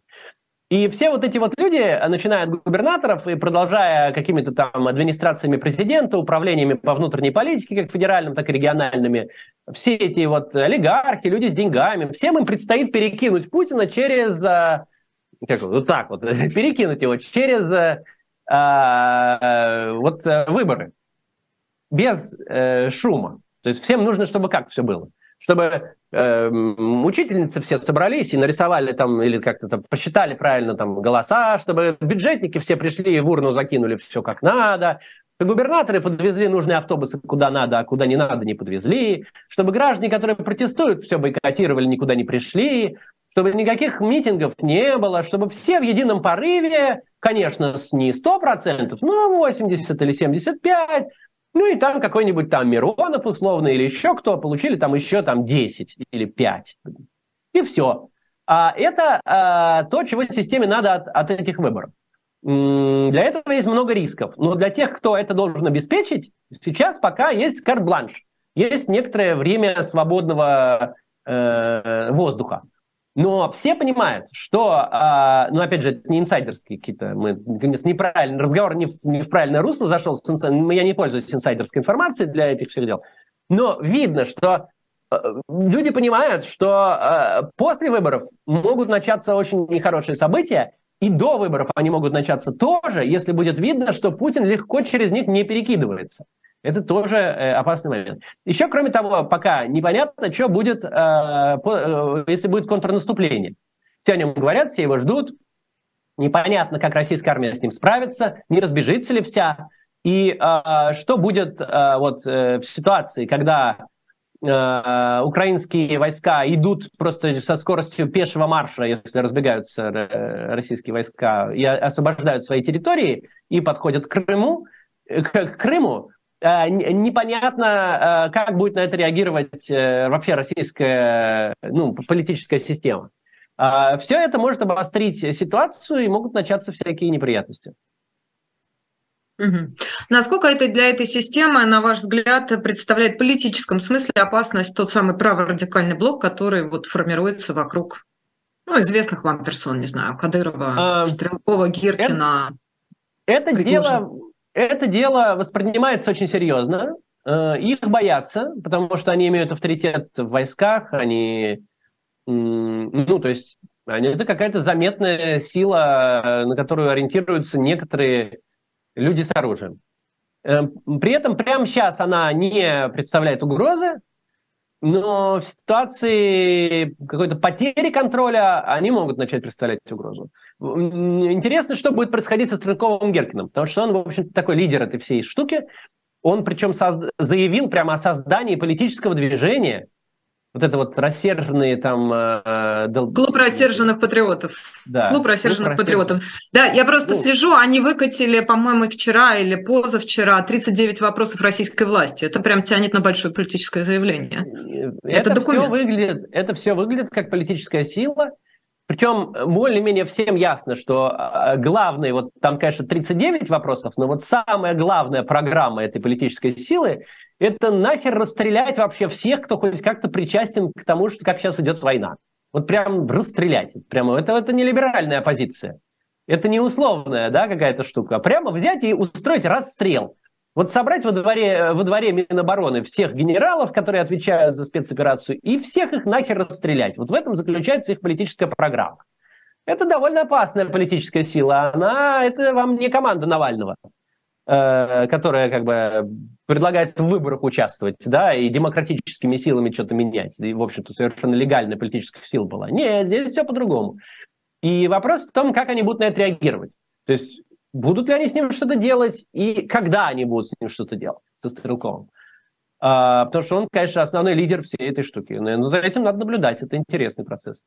И все вот эти вот люди, начиная от губернаторов и продолжая какими-то там администрациями президента, управлениями по внутренней политике, как федеральным, так и региональными, все эти вот олигархи, люди с деньгами, всем им предстоит перекинуть Путина через, а, как, вот так вот, перекинуть его через а, а, вот выборы, без э, шума. То есть всем нужно, чтобы как все было чтобы э, учительницы все собрались и нарисовали там, или как-то там посчитали правильно там голоса, чтобы бюджетники все пришли и в урну закинули все как надо, Губернаторы подвезли нужные автобусы куда надо, а куда не надо не подвезли, чтобы граждане, которые протестуют, все бойкотировали, никуда не пришли, чтобы никаких митингов не было, чтобы все в едином порыве, конечно, не 100%, но 80 или 75, ну и там какой-нибудь там Миронов условно или еще кто, получили там еще там 10 или 5. И все. А это а, то, чего системе надо от, от этих выборов. Для этого есть много рисков. Но для тех, кто это должен обеспечить, сейчас пока есть карт-бланш. Есть некоторое время свободного э, воздуха. Но все понимают, что, э, ну, опять же, это не инсайдерские какие-то, мы неправильно, разговор не в, не в правильное русло зашел, с инсай... я не пользуюсь инсайдерской информацией для этих всех дел. Но видно, что э, люди понимают, что э, после выборов могут начаться очень нехорошие события, и до выборов они могут начаться тоже, если будет видно, что Путин легко через них не перекидывается. Это тоже э, опасный момент. Еще, кроме того, пока непонятно, что будет, э, э, если будет контрнаступление. Все о нем говорят, все его ждут. Непонятно, как российская армия с ним справится, не разбежится ли вся. И что будет вот, в ситуации, когда украинские войска идут просто со скоростью пешего марша, если разбегаются российские войска, и освобождают свои территории и подходят к Крыму, к Крыму, непонятно, как будет на это реагировать вообще российская ну, политическая система. Все это может обострить ситуацию, и могут начаться всякие неприятности. Угу. Насколько это для этой системы, на ваш взгляд, представляет в политическом смысле опасность тот самый праворадикальный блок, который вот формируется вокруг ну, известных вам персон, не знаю, Кадырова, а, Стрелкова, Гиркина? Это, это дело, это дело воспринимается очень серьезно. Э, их боятся, потому что они имеют авторитет в войсках, они, ну, то есть, это какая-то заметная сила, на которую ориентируются некоторые люди с оружием. Эм, при этом прямо сейчас она не представляет угрозы, но в ситуации какой-то потери контроля они могут начать представлять угрозу. Интересно, что будет происходить со Стрелковым Геркиным, потому что он, в общем такой лидер этой всей штуки. Он причем созд... заявил прямо о создании политического движения, вот это вот рассерженные там... Э, дол... Клуб рассерженных патриотов. Да. Клуб рассерженных Клуб патриотов. Да, я просто ну, слежу, они выкатили, по-моему, вчера или позавчера 39 вопросов российской власти. Это прям тянет на большое политическое заявление. Это, это документ. Все выглядит, это все выглядит как политическая сила, причем более-менее всем ясно, что а, главный, вот там, конечно, 39 вопросов, но вот самая главная программа этой политической силы – это нахер расстрелять вообще всех, кто хоть как-то причастен к тому, что как сейчас идет война. Вот прям расстрелять. Прямо это, это не либеральная позиция. Это не условная да, какая-то штука. А прямо взять и устроить расстрел. Вот собрать во дворе, во дворе Минобороны всех генералов, которые отвечают за спецоперацию, и всех их нахер расстрелять. Вот в этом заключается их политическая программа. Это довольно опасная политическая сила. Она, это вам не команда Навального, э, которая как бы предлагает в выборах участвовать, да, и демократическими силами что-то менять. И, в общем-то, совершенно легальная политическая сила была. Нет, здесь все по-другому. И вопрос в том, как они будут на это реагировать. То есть Будут ли они с ним что-то делать и когда они будут с ним что-то делать, со Стрелковым? А, потому что он, конечно, основной лидер всей этой штуки. Но за этим надо наблюдать, это интересный процесс.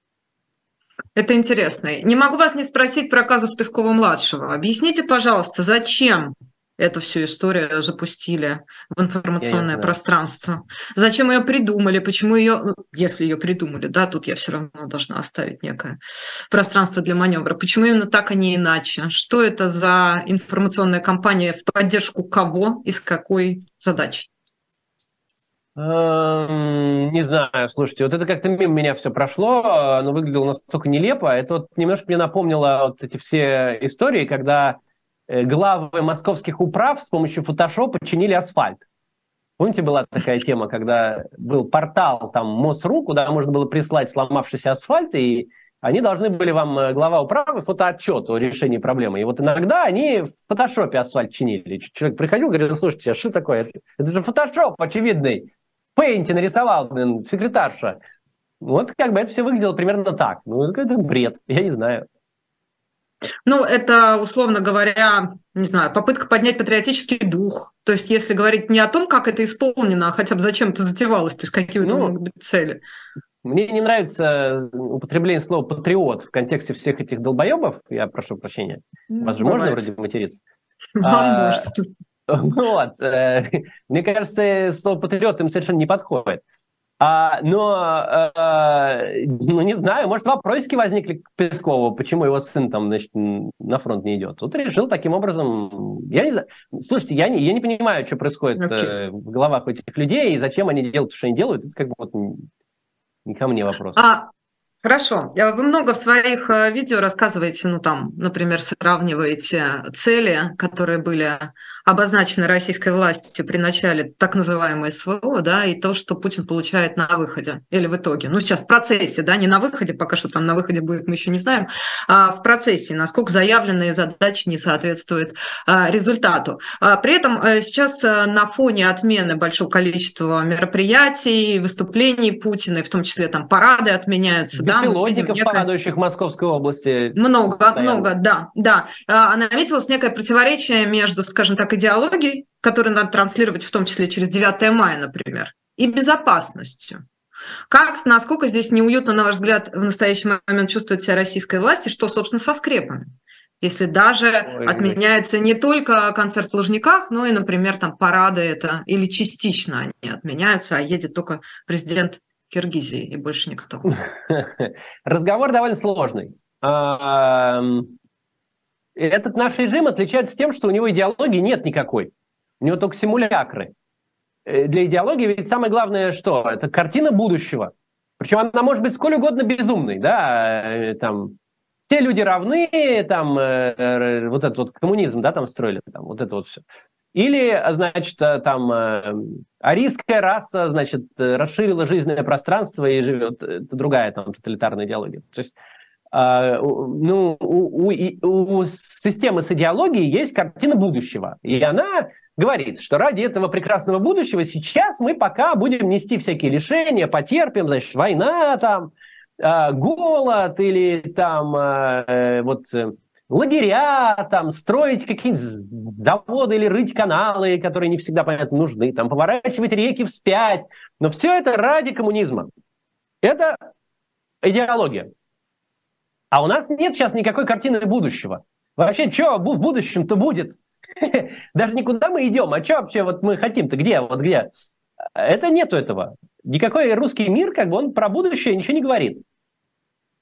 Это интересно. Не могу вас не спросить про казус Пескова-младшего. Объясните, пожалуйста, зачем эту всю историю запустили в информационное пространство. Зачем ее придумали, почему ее, ну, если ее придумали, да, тут я все равно должна оставить некое пространство для маневра. Почему именно так, а не иначе? Что это за информационная кампания в поддержку кого и с какой задачей? Эм, не знаю, слушайте, вот это как-то мимо меня все прошло, оно выглядело настолько нелепо. Это вот немножко мне напомнило вот эти все истории, когда главы московских управ с помощью фотошопа чинили асфальт. Помните, была такая тема, когда был портал там МОСРУ, куда можно было прислать сломавшийся асфальт, и они должны были вам, э, глава управы, фотоотчет о решении проблемы. И вот иногда они в фотошопе асфальт чинили. Человек приходил, говорил, слушайте, а что такое? Это, это же фотошоп очевидный. В пейнте нарисовал, блин, секретарша. Вот как бы это все выглядело примерно так. Ну, это бред, я не знаю. Ну, это, условно говоря, не знаю, попытка поднять патриотический дух. То есть, если говорить не о том, как это исполнено, а хотя бы зачем это затевалось, то есть, какие ну, могут быть цели. Мне не нравится употребление слова «патриот» в контексте всех этих долбоебов. Я прошу прощения. Ну, Вас же бывает. можно вроде материться? Вам а, можно. Вот. Э, мне кажется, слово «патриот» им совершенно не подходит. А, но, э, ну, не знаю, может, вопросики возникли к Пескову, почему его сын там, значит, на фронт не идет. Тут решил таким образом, я не знаю, слушайте, я не, я не понимаю, что происходит okay. э, в головах этих людей, и зачем они делают то, что они делают, это как бы вот не ко мне вопрос. А, Хорошо. Вы много в своих видео рассказываете, ну там, например, сравниваете цели, которые были обозначены российской властью при начале так называемой СВО, да, и то, что Путин получает на выходе или в итоге. Ну, сейчас в процессе, да, не на выходе, пока что там на выходе будет, мы еще не знаем, а в процессе, насколько заявленные задачи не соответствуют а, результату. А, при этом а, сейчас а, на фоне отмены большого количества мероприятий, выступлений Путина, в том числе там парады отменяются, Беспилотников, да, некое... падающих в Московской области. Много, постоянно. много, да, да. А, наметилось некое противоречие между, скажем так, идеологией, которую надо транслировать в том числе через 9 мая, например, и безопасностью. Как, насколько здесь неуютно, на ваш взгляд, в настоящий момент чувствует себя российская власть, и что, собственно, со скрепами? Если даже Ой, отменяется не только концерт в Лужниках, но и, например, там парады это, или частично они отменяются, а едет только президент Киргизии и больше никто. Разговор довольно сложный. Этот наш режим отличается тем, что у него идеологии нет никакой. У него только симулякры. Э, для идеологии ведь самое главное что? Это картина будущего. Причем она может быть сколь угодно безумной, да, э, там, все люди равны, там, э, вот этот вот коммунизм, да, там строили, там, вот это вот все. Или, значит, там, арийская раса, значит, расширила жизненное пространство и живет, это другая там тоталитарная идеология. То есть ну, у, у, у системы с идеологией есть картина будущего. И она говорит, что ради этого прекрасного будущего сейчас мы пока будем нести всякие лишения, потерпим, значит, война там, а, голод или там а, э, вот э, лагеря, там, строить какие-нибудь заводы или рыть каналы, которые не всегда, понятно, нужны, там, поворачивать реки вспять. Но все это ради коммунизма. Это идеология. А у нас нет сейчас никакой картины будущего. Вообще, что в будущем-то будет? Даже никуда мы идем. А что вообще вот мы хотим-то? Где? Вот где? Это нету этого. Никакой русский мир, как бы он про будущее ничего не говорит.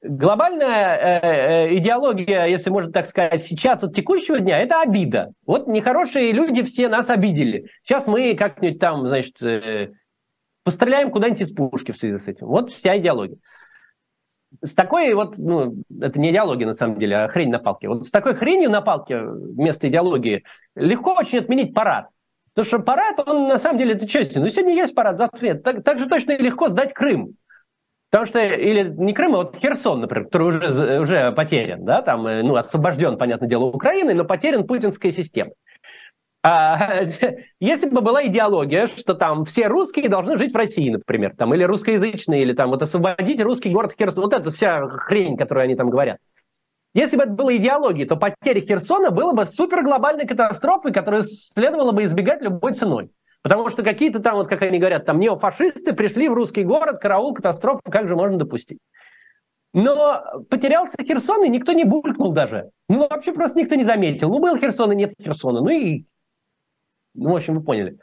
Глобальная э, э, идеология, если можно так сказать, сейчас от текущего дня, это обида. Вот нехорошие люди все нас обидели. Сейчас мы как-нибудь там, значит, э, постреляем куда-нибудь из пушки в связи с этим. Вот вся идеология с такой вот, ну, это не идеология на самом деле, а хрень на палке. Вот с такой хренью на палке вместо идеологии легко очень отменить парад. Потому что парад, он на самом деле, это честно. Ну, сегодня есть парад, завтра нет. Так, так же точно и легко сдать Крым. Потому что, или не Крым, а вот Херсон, например, который уже, уже потерян, да, там, э, ну, освобожден, понятное дело, Украиной, но потерян путинской системой. А, если бы была идеология, что там все русские должны жить в России, например, там, или русскоязычные, или там вот освободить русский город Херсон, вот это вся хрень, которую они там говорят. Если бы это была идеология, то потеря Херсона было бы суперглобальной катастрофой, которую следовало бы избегать любой ценой. Потому что какие-то там, вот как они говорят, там неофашисты пришли в русский город, караул, катастрофу, как же можно допустить? Но потерялся Херсон, и никто не булькнул даже. Ну, вообще просто никто не заметил. Ну, был Херсон, и нет Херсона. Ну и ну, в общем, вы поняли.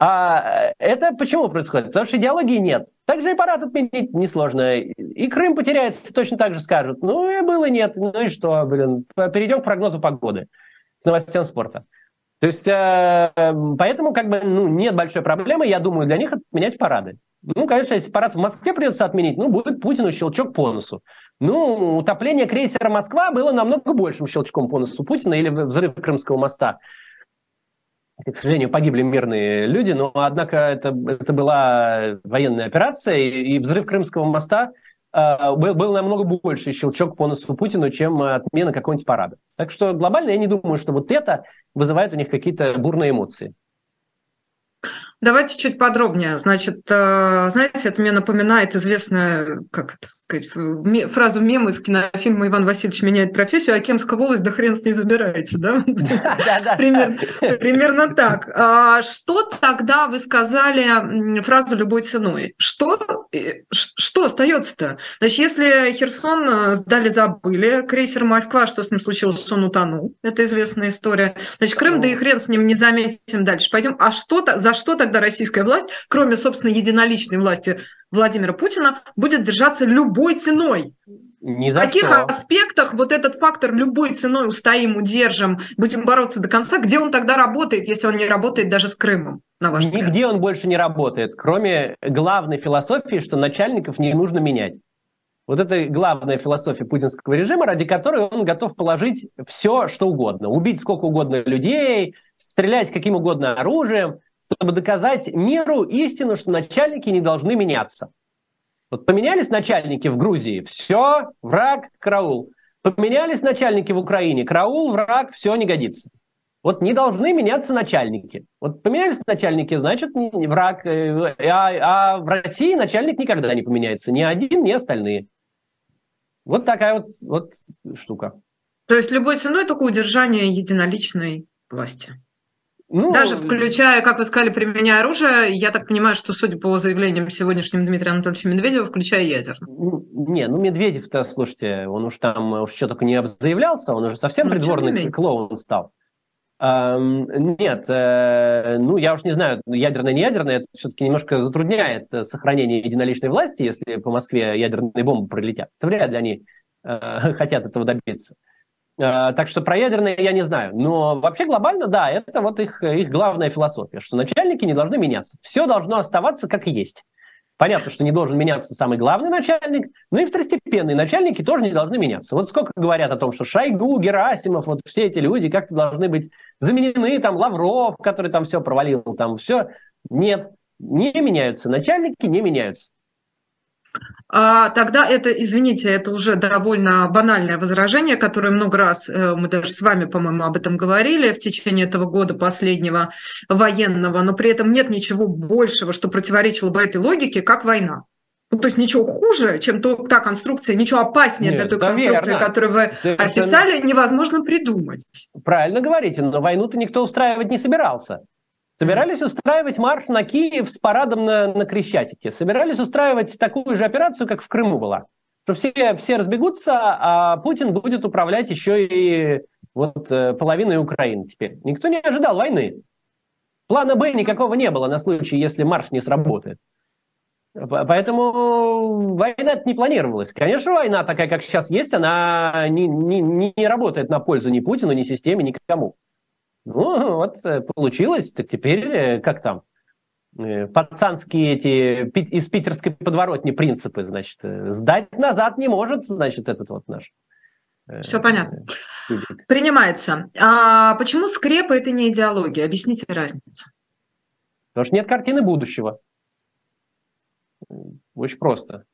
А это почему происходит? Потому что идеологии нет. Также и парад отменить несложно. И Крым потеряется, точно так же скажут. Ну, и было нет. Ну и что, блин. Перейдем к прогнозу погоды с новостям спорта. То есть, э, поэтому как бы ну, нет большой проблемы, я думаю, для них отменять парады. Ну, конечно, если парад в Москве придется отменить, ну, будет Путину щелчок по носу. Ну, утопление крейсера «Москва» было намного большим щелчком по носу Путина или взрыв Крымского моста к сожалению, погибли мирные люди, но, однако, это, это была военная операция, и, и взрыв Крымского моста э, был, был намного больше щелчок по носу Путину, чем отмена какого-нибудь парада. Так что глобально я не думаю, что вот это вызывает у них какие-то бурные эмоции. Давайте чуть подробнее. Значит, э, знаете, это мне напоминает известную, как это сказать, фразу мема из кинофильма «Иван Васильевич меняет профессию», а Кемская волость, да хрен с ней забираете, да? Примерно так. А что тогда вы сказали фразу «любой ценой»? Что э, что остается-то? Значит, если Херсон э, сдали, забыли, крейсер «Москва», что с ним случилось, он утонул. Это известная история. Значит, Крым, да и хрен с ним не заметим дальше. Пойдем. А что-то, за что тогда российская власть, кроме, собственно, единоличной власти Владимира Путина, будет держаться любой ценой. Ни за В каких что. аспектах вот этот фактор любой ценой устоим, удержим, будем бороться до конца, где он тогда работает, если он не работает даже с Крымом, на ваш взгляд? Нигде он больше не работает, кроме главной философии, что начальников не нужно менять. Вот это главная философия путинского режима, ради которой он готов положить все, что угодно. Убить сколько угодно людей, стрелять каким угодно оружием чтобы доказать миру истину, что начальники не должны меняться. Вот поменялись начальники в Грузии, все, враг, караул. Поменялись начальники в Украине, караул, враг, все не годится. Вот не должны меняться начальники. Вот поменялись начальники, значит, враг. Э, а, а в России начальник никогда не поменяется. Ни один, ни остальные. Вот такая вот, вот штука. То есть любой ценой только удержание единоличной власти. Ну, Даже включая, как вы сказали, применяя оружие, я так понимаю, что, судя по заявлениям сегодняшним Дмитрия Анатольевича Медведева, включая ядерное. Не, ну Медведев-то, слушайте, он уж там уж что только не заявлялся, он уже совсем ну, придворный клоун стал. Нет, э, ну я уж не знаю, ядерное, не ядерное, это все-таки немножко затрудняет э, сохранение единоличной власти, если по Москве ядерные бомбы пролетят. Это вряд ли они э, хотят этого добиться. Э, так что про ядерные я не знаю. Но вообще глобально, да, это вот их, их главная философия, что начальники не должны меняться. Все должно оставаться как и есть. Понятно, что не должен меняться самый главный начальник, но и второстепенные начальники тоже не должны меняться. Вот сколько говорят о том, что Шойгу, Герасимов, вот все эти люди как-то должны быть заменены, там Лавров, который там все провалил, там все. Нет, не меняются. Начальники не меняются а тогда это, извините, это уже довольно банальное возражение, которое много раз, э, мы даже с вами, по-моему, об этом говорили в течение этого года последнего военного, но при этом нет ничего большего, что противоречило бы этой логике, как война. Ну, то есть ничего хуже, чем то, та конструкция, ничего опаснее Нет, для той да конструкции, верно. которую вы Совершенно... описали, невозможно придумать. Правильно говорите, но войну-то никто устраивать не собирался. Собирались устраивать марш на Киев с парадом на, на Крещатике. Собирались устраивать такую же операцию, как в Крыму была. Что все, все разбегутся, а Путин будет управлять еще и вот э, половиной Украины теперь. Никто не ожидал войны. Плана Б никакого не было на случай, если марш не сработает. Поэтому война не планировалась. Конечно, война такая, как сейчас есть, она не, не, не работает на пользу ни Путину, ни системе, никому. Ну, вот э, получилось, так теперь э, как там? Э, пацанские эти из питерской подворотни принципы, значит, сдать назад не может, значит, этот вот наш. Все понятно. Принимается. А почему скрепа это не идеология? Объясните разницу. Потому что нет картины будущего. Очень просто.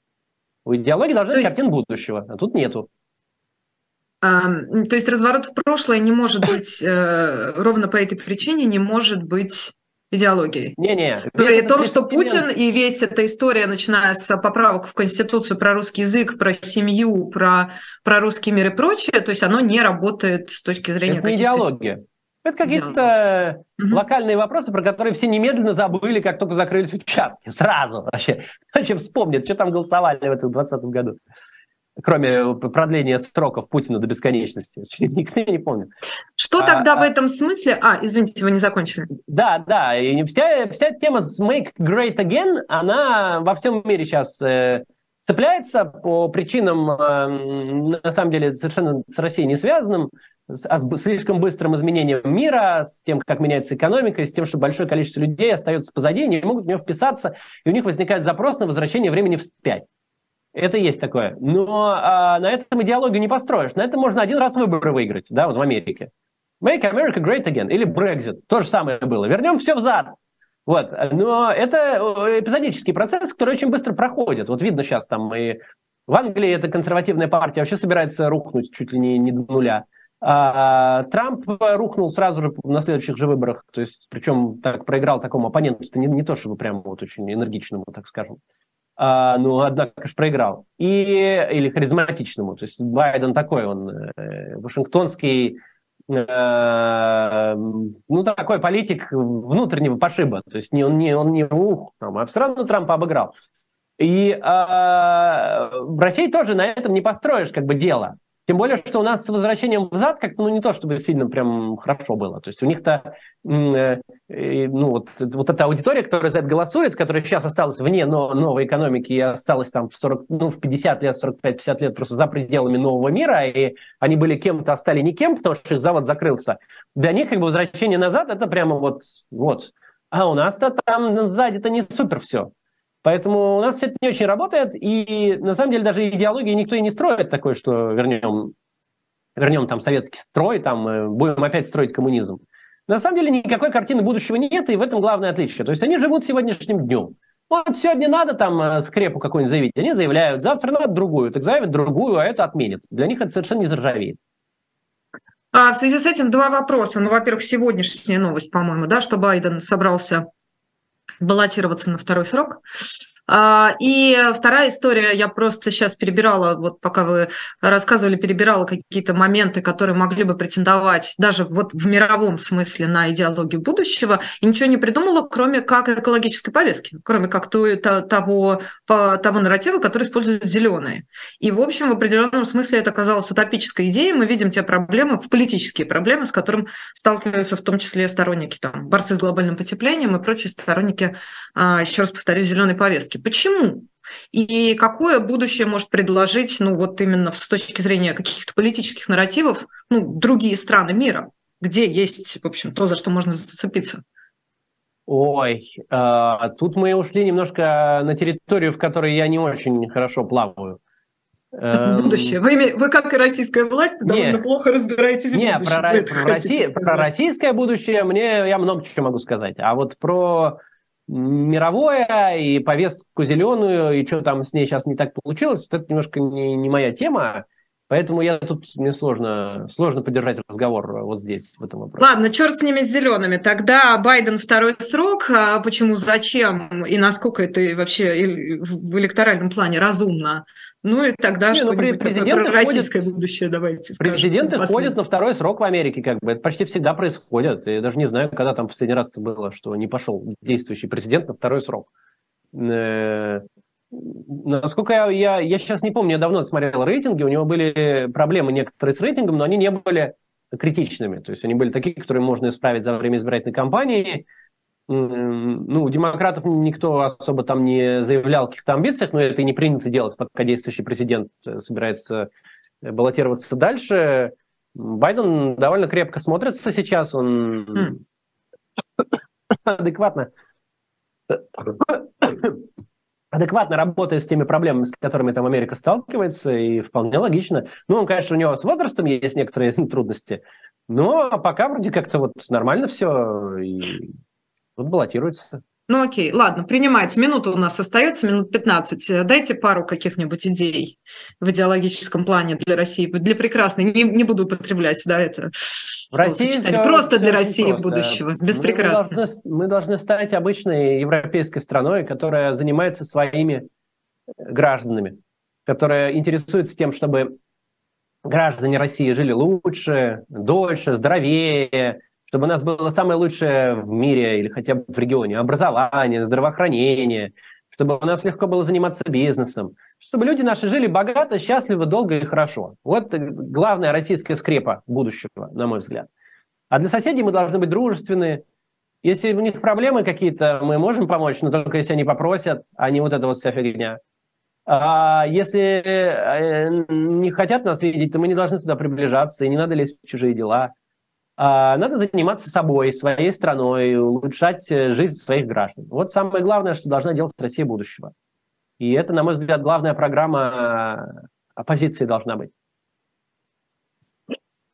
У идеологии должна быть есть... картина будущего, а тут нету. То есть разворот в прошлое не может быть, э, ровно по этой причине не может быть идеологией. Не-не. При том, что Путин и весь эта история, начиная с поправок в Конституцию про русский язык, про семью, про, про русский мир и прочее, то есть оно не работает с точки зрения... Это не идеология. Это какие-то угу. локальные вопросы, про которые все немедленно забыли, как только закрылись участки. Сразу вообще. Зачем вспомнят, что там голосовали в этом 2020 году кроме продления сроков Путина до бесконечности. Никто не помнит. Что а, тогда а, в этом смысле? А, извините, вы не закончили. Да, да. И вся, вся тема с Make Great Again, она во всем мире сейчас э, цепляется по причинам, э, на самом деле, совершенно с Россией не связанным, с, а с слишком быстрым изменением мира, с тем, как меняется экономика, с тем, что большое количество людей остается позади, не могут в нее вписаться, и у них возникает запрос на возвращение времени вспять. Это есть такое. Но а, на этом идеологию не построишь. На этом можно один раз выборы выиграть, да, вот в Америке. Make America Great Again или Brexit. То же самое было. Вернем все взад. Вот. Но это эпизодический процесс, который очень быстро проходит. Вот видно сейчас там и в Англии эта консервативная партия вообще собирается рухнуть чуть ли не, не до нуля. А, Трамп рухнул сразу же на следующих же выборах, то есть, причем так проиграл такому оппоненту, не, не то чтобы прямо вот очень энергичному, так скажем, а, ну, однако же проиграл. И, или харизматичному, то есть Байден такой, он э, вашингтонский, э, ну, такой политик внутреннего пошиба, то есть не, он не, он не ух, там, а все равно Трампа обыграл. И э, в России тоже на этом не построишь как бы дело. Тем более, что у нас с возвращением в ЗАД как-то ну, не то, чтобы сильно прям хорошо было. То есть у них-то э, ну, вот, вот эта аудитория, которая за это голосует, которая сейчас осталась вне но, новой экономики и осталась там в, 40, ну, в 50 лет, 45-50 лет просто за пределами нового мира, и они были кем-то, а стали никем, потому что их завод закрылся, для них как бы возвращение назад это прямо вот, вот. А у нас-то там сзади-то не супер все. Поэтому у нас это не очень работает, и на самом деле даже идеологии никто и не строит такое, что вернем, вернем там советский строй, там э, будем опять строить коммунизм. На самом деле никакой картины будущего нет, и в этом главное отличие. То есть они живут сегодняшним днем. Вот сегодня надо там э, скрепу какую-нибудь заявить, они заявляют, завтра надо другую, так заявят другую, а это отменят. Для них это совершенно не заржавеет. А в связи с этим два вопроса. Ну, во-первых, сегодняшняя новость, по-моему, да, что Байден собрался баллотироваться на второй срок. А, и вторая история, я просто сейчас перебирала, вот пока вы рассказывали, перебирала какие-то моменты, которые могли бы претендовать даже вот в мировом смысле на идеологию будущего, и ничего не придумала, кроме как экологической повестки, кроме как того, того нарратива, который используют зеленые. И, в общем, в определенном смысле это оказалось утопической идеей. Мы видим те проблемы, в политические проблемы, с которыми сталкиваются в том числе сторонники, там, борцы с глобальным потеплением и прочие сторонники, а, еще раз повторю, зеленой повестки повестки. Почему? И какое будущее может предложить, ну вот именно с точки зрения каких-то политических нарративов, ну, другие страны мира, где есть, в общем, то, за что можно зацепиться? Ой, э, тут мы ушли немножко на территорию, в которой я не очень хорошо плаваю. Так, будущее. Вы, вы, как и российская власть, довольно плохо разбираетесь не, в будущем. Про, про, Россия, про российское будущее мне я много чего могу сказать. А вот про мировое, и повестку зеленую, и что там с ней сейчас не так получилось, это немножко не, не моя тема. Поэтому я тут мне сложно, сложно поддержать разговор вот здесь, в этом вопросе. Ладно, черт с ними с зелеными. Тогда Байден второй срок. А почему, зачем и насколько это вообще в электоральном плане разумно? Ну и тогда не, что-нибудь ну, президенты про российское ходят, будущее давайте скажем. Президенты ходят на второй срок в Америке, как бы. Это почти всегда происходит. Я даже не знаю, когда там последний раз было, что не пошел действующий президент на второй срок. Э, насколько я, я, я сейчас не помню, я давно смотрел рейтинги, у него были проблемы некоторые с рейтингом, но они не были критичными. То есть они были такие, которые можно исправить за время избирательной кампании ну, у демократов никто особо там не заявлял каких-то амбициях, но это и не принято делать, пока действующий президент э, собирается э, баллотироваться дальше. Байден довольно крепко смотрится сейчас, он mm. адекватно адекватно работает с теми проблемами, с которыми там Америка сталкивается, и вполне логично. Ну, он, конечно, у него с возрастом есть некоторые трудности, но пока вроде как-то вот нормально все, и вот баллотируется. Ну окей, ладно, принимается. Минута у нас остается, минут 15. Дайте пару каких-нибудь идей в идеологическом плане для России, для прекрасной. Не, не буду употреблять, да, это в России все, просто все для России просто. будущего. Без мы Должны, мы должны стать обычной европейской страной, которая занимается своими гражданами, которая интересуется тем, чтобы граждане России жили лучше, дольше, здоровее, чтобы у нас было самое лучшее в мире или хотя бы в регионе образование, здравоохранение, чтобы у нас легко было заниматься бизнесом, чтобы люди наши жили богато, счастливо, долго и хорошо. Вот главная российская скрепа будущего, на мой взгляд. А для соседей мы должны быть дружественны. Если у них проблемы какие-то, мы можем помочь, но только если они попросят, а не вот эта вот вся фигня. А если э, не хотят нас видеть, то мы не должны туда приближаться, и не надо лезть в чужие дела. А, надо заниматься собой, своей страной, улучшать э, жизнь своих граждан. Вот самое главное, что должна делать Россия будущего. И это, на мой взгляд, главная программа оппозиции должна быть.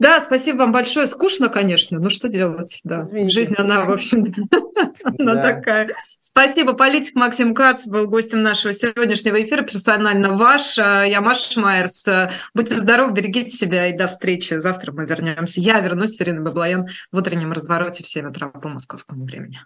Да, спасибо вам большое. Скучно, конечно, но что делать? Да. Извините. Жизнь, она, в общем, она такая. Спасибо. Политик Максим Кац был гостем нашего сегодняшнего эфира. Персонально ваш. Я Маша Майерс. Будьте здоровы, берегите себя и до встречи. Завтра мы вернемся. Я вернусь, Ирина Баблоян, в утреннем развороте в 7 утра по московскому времени.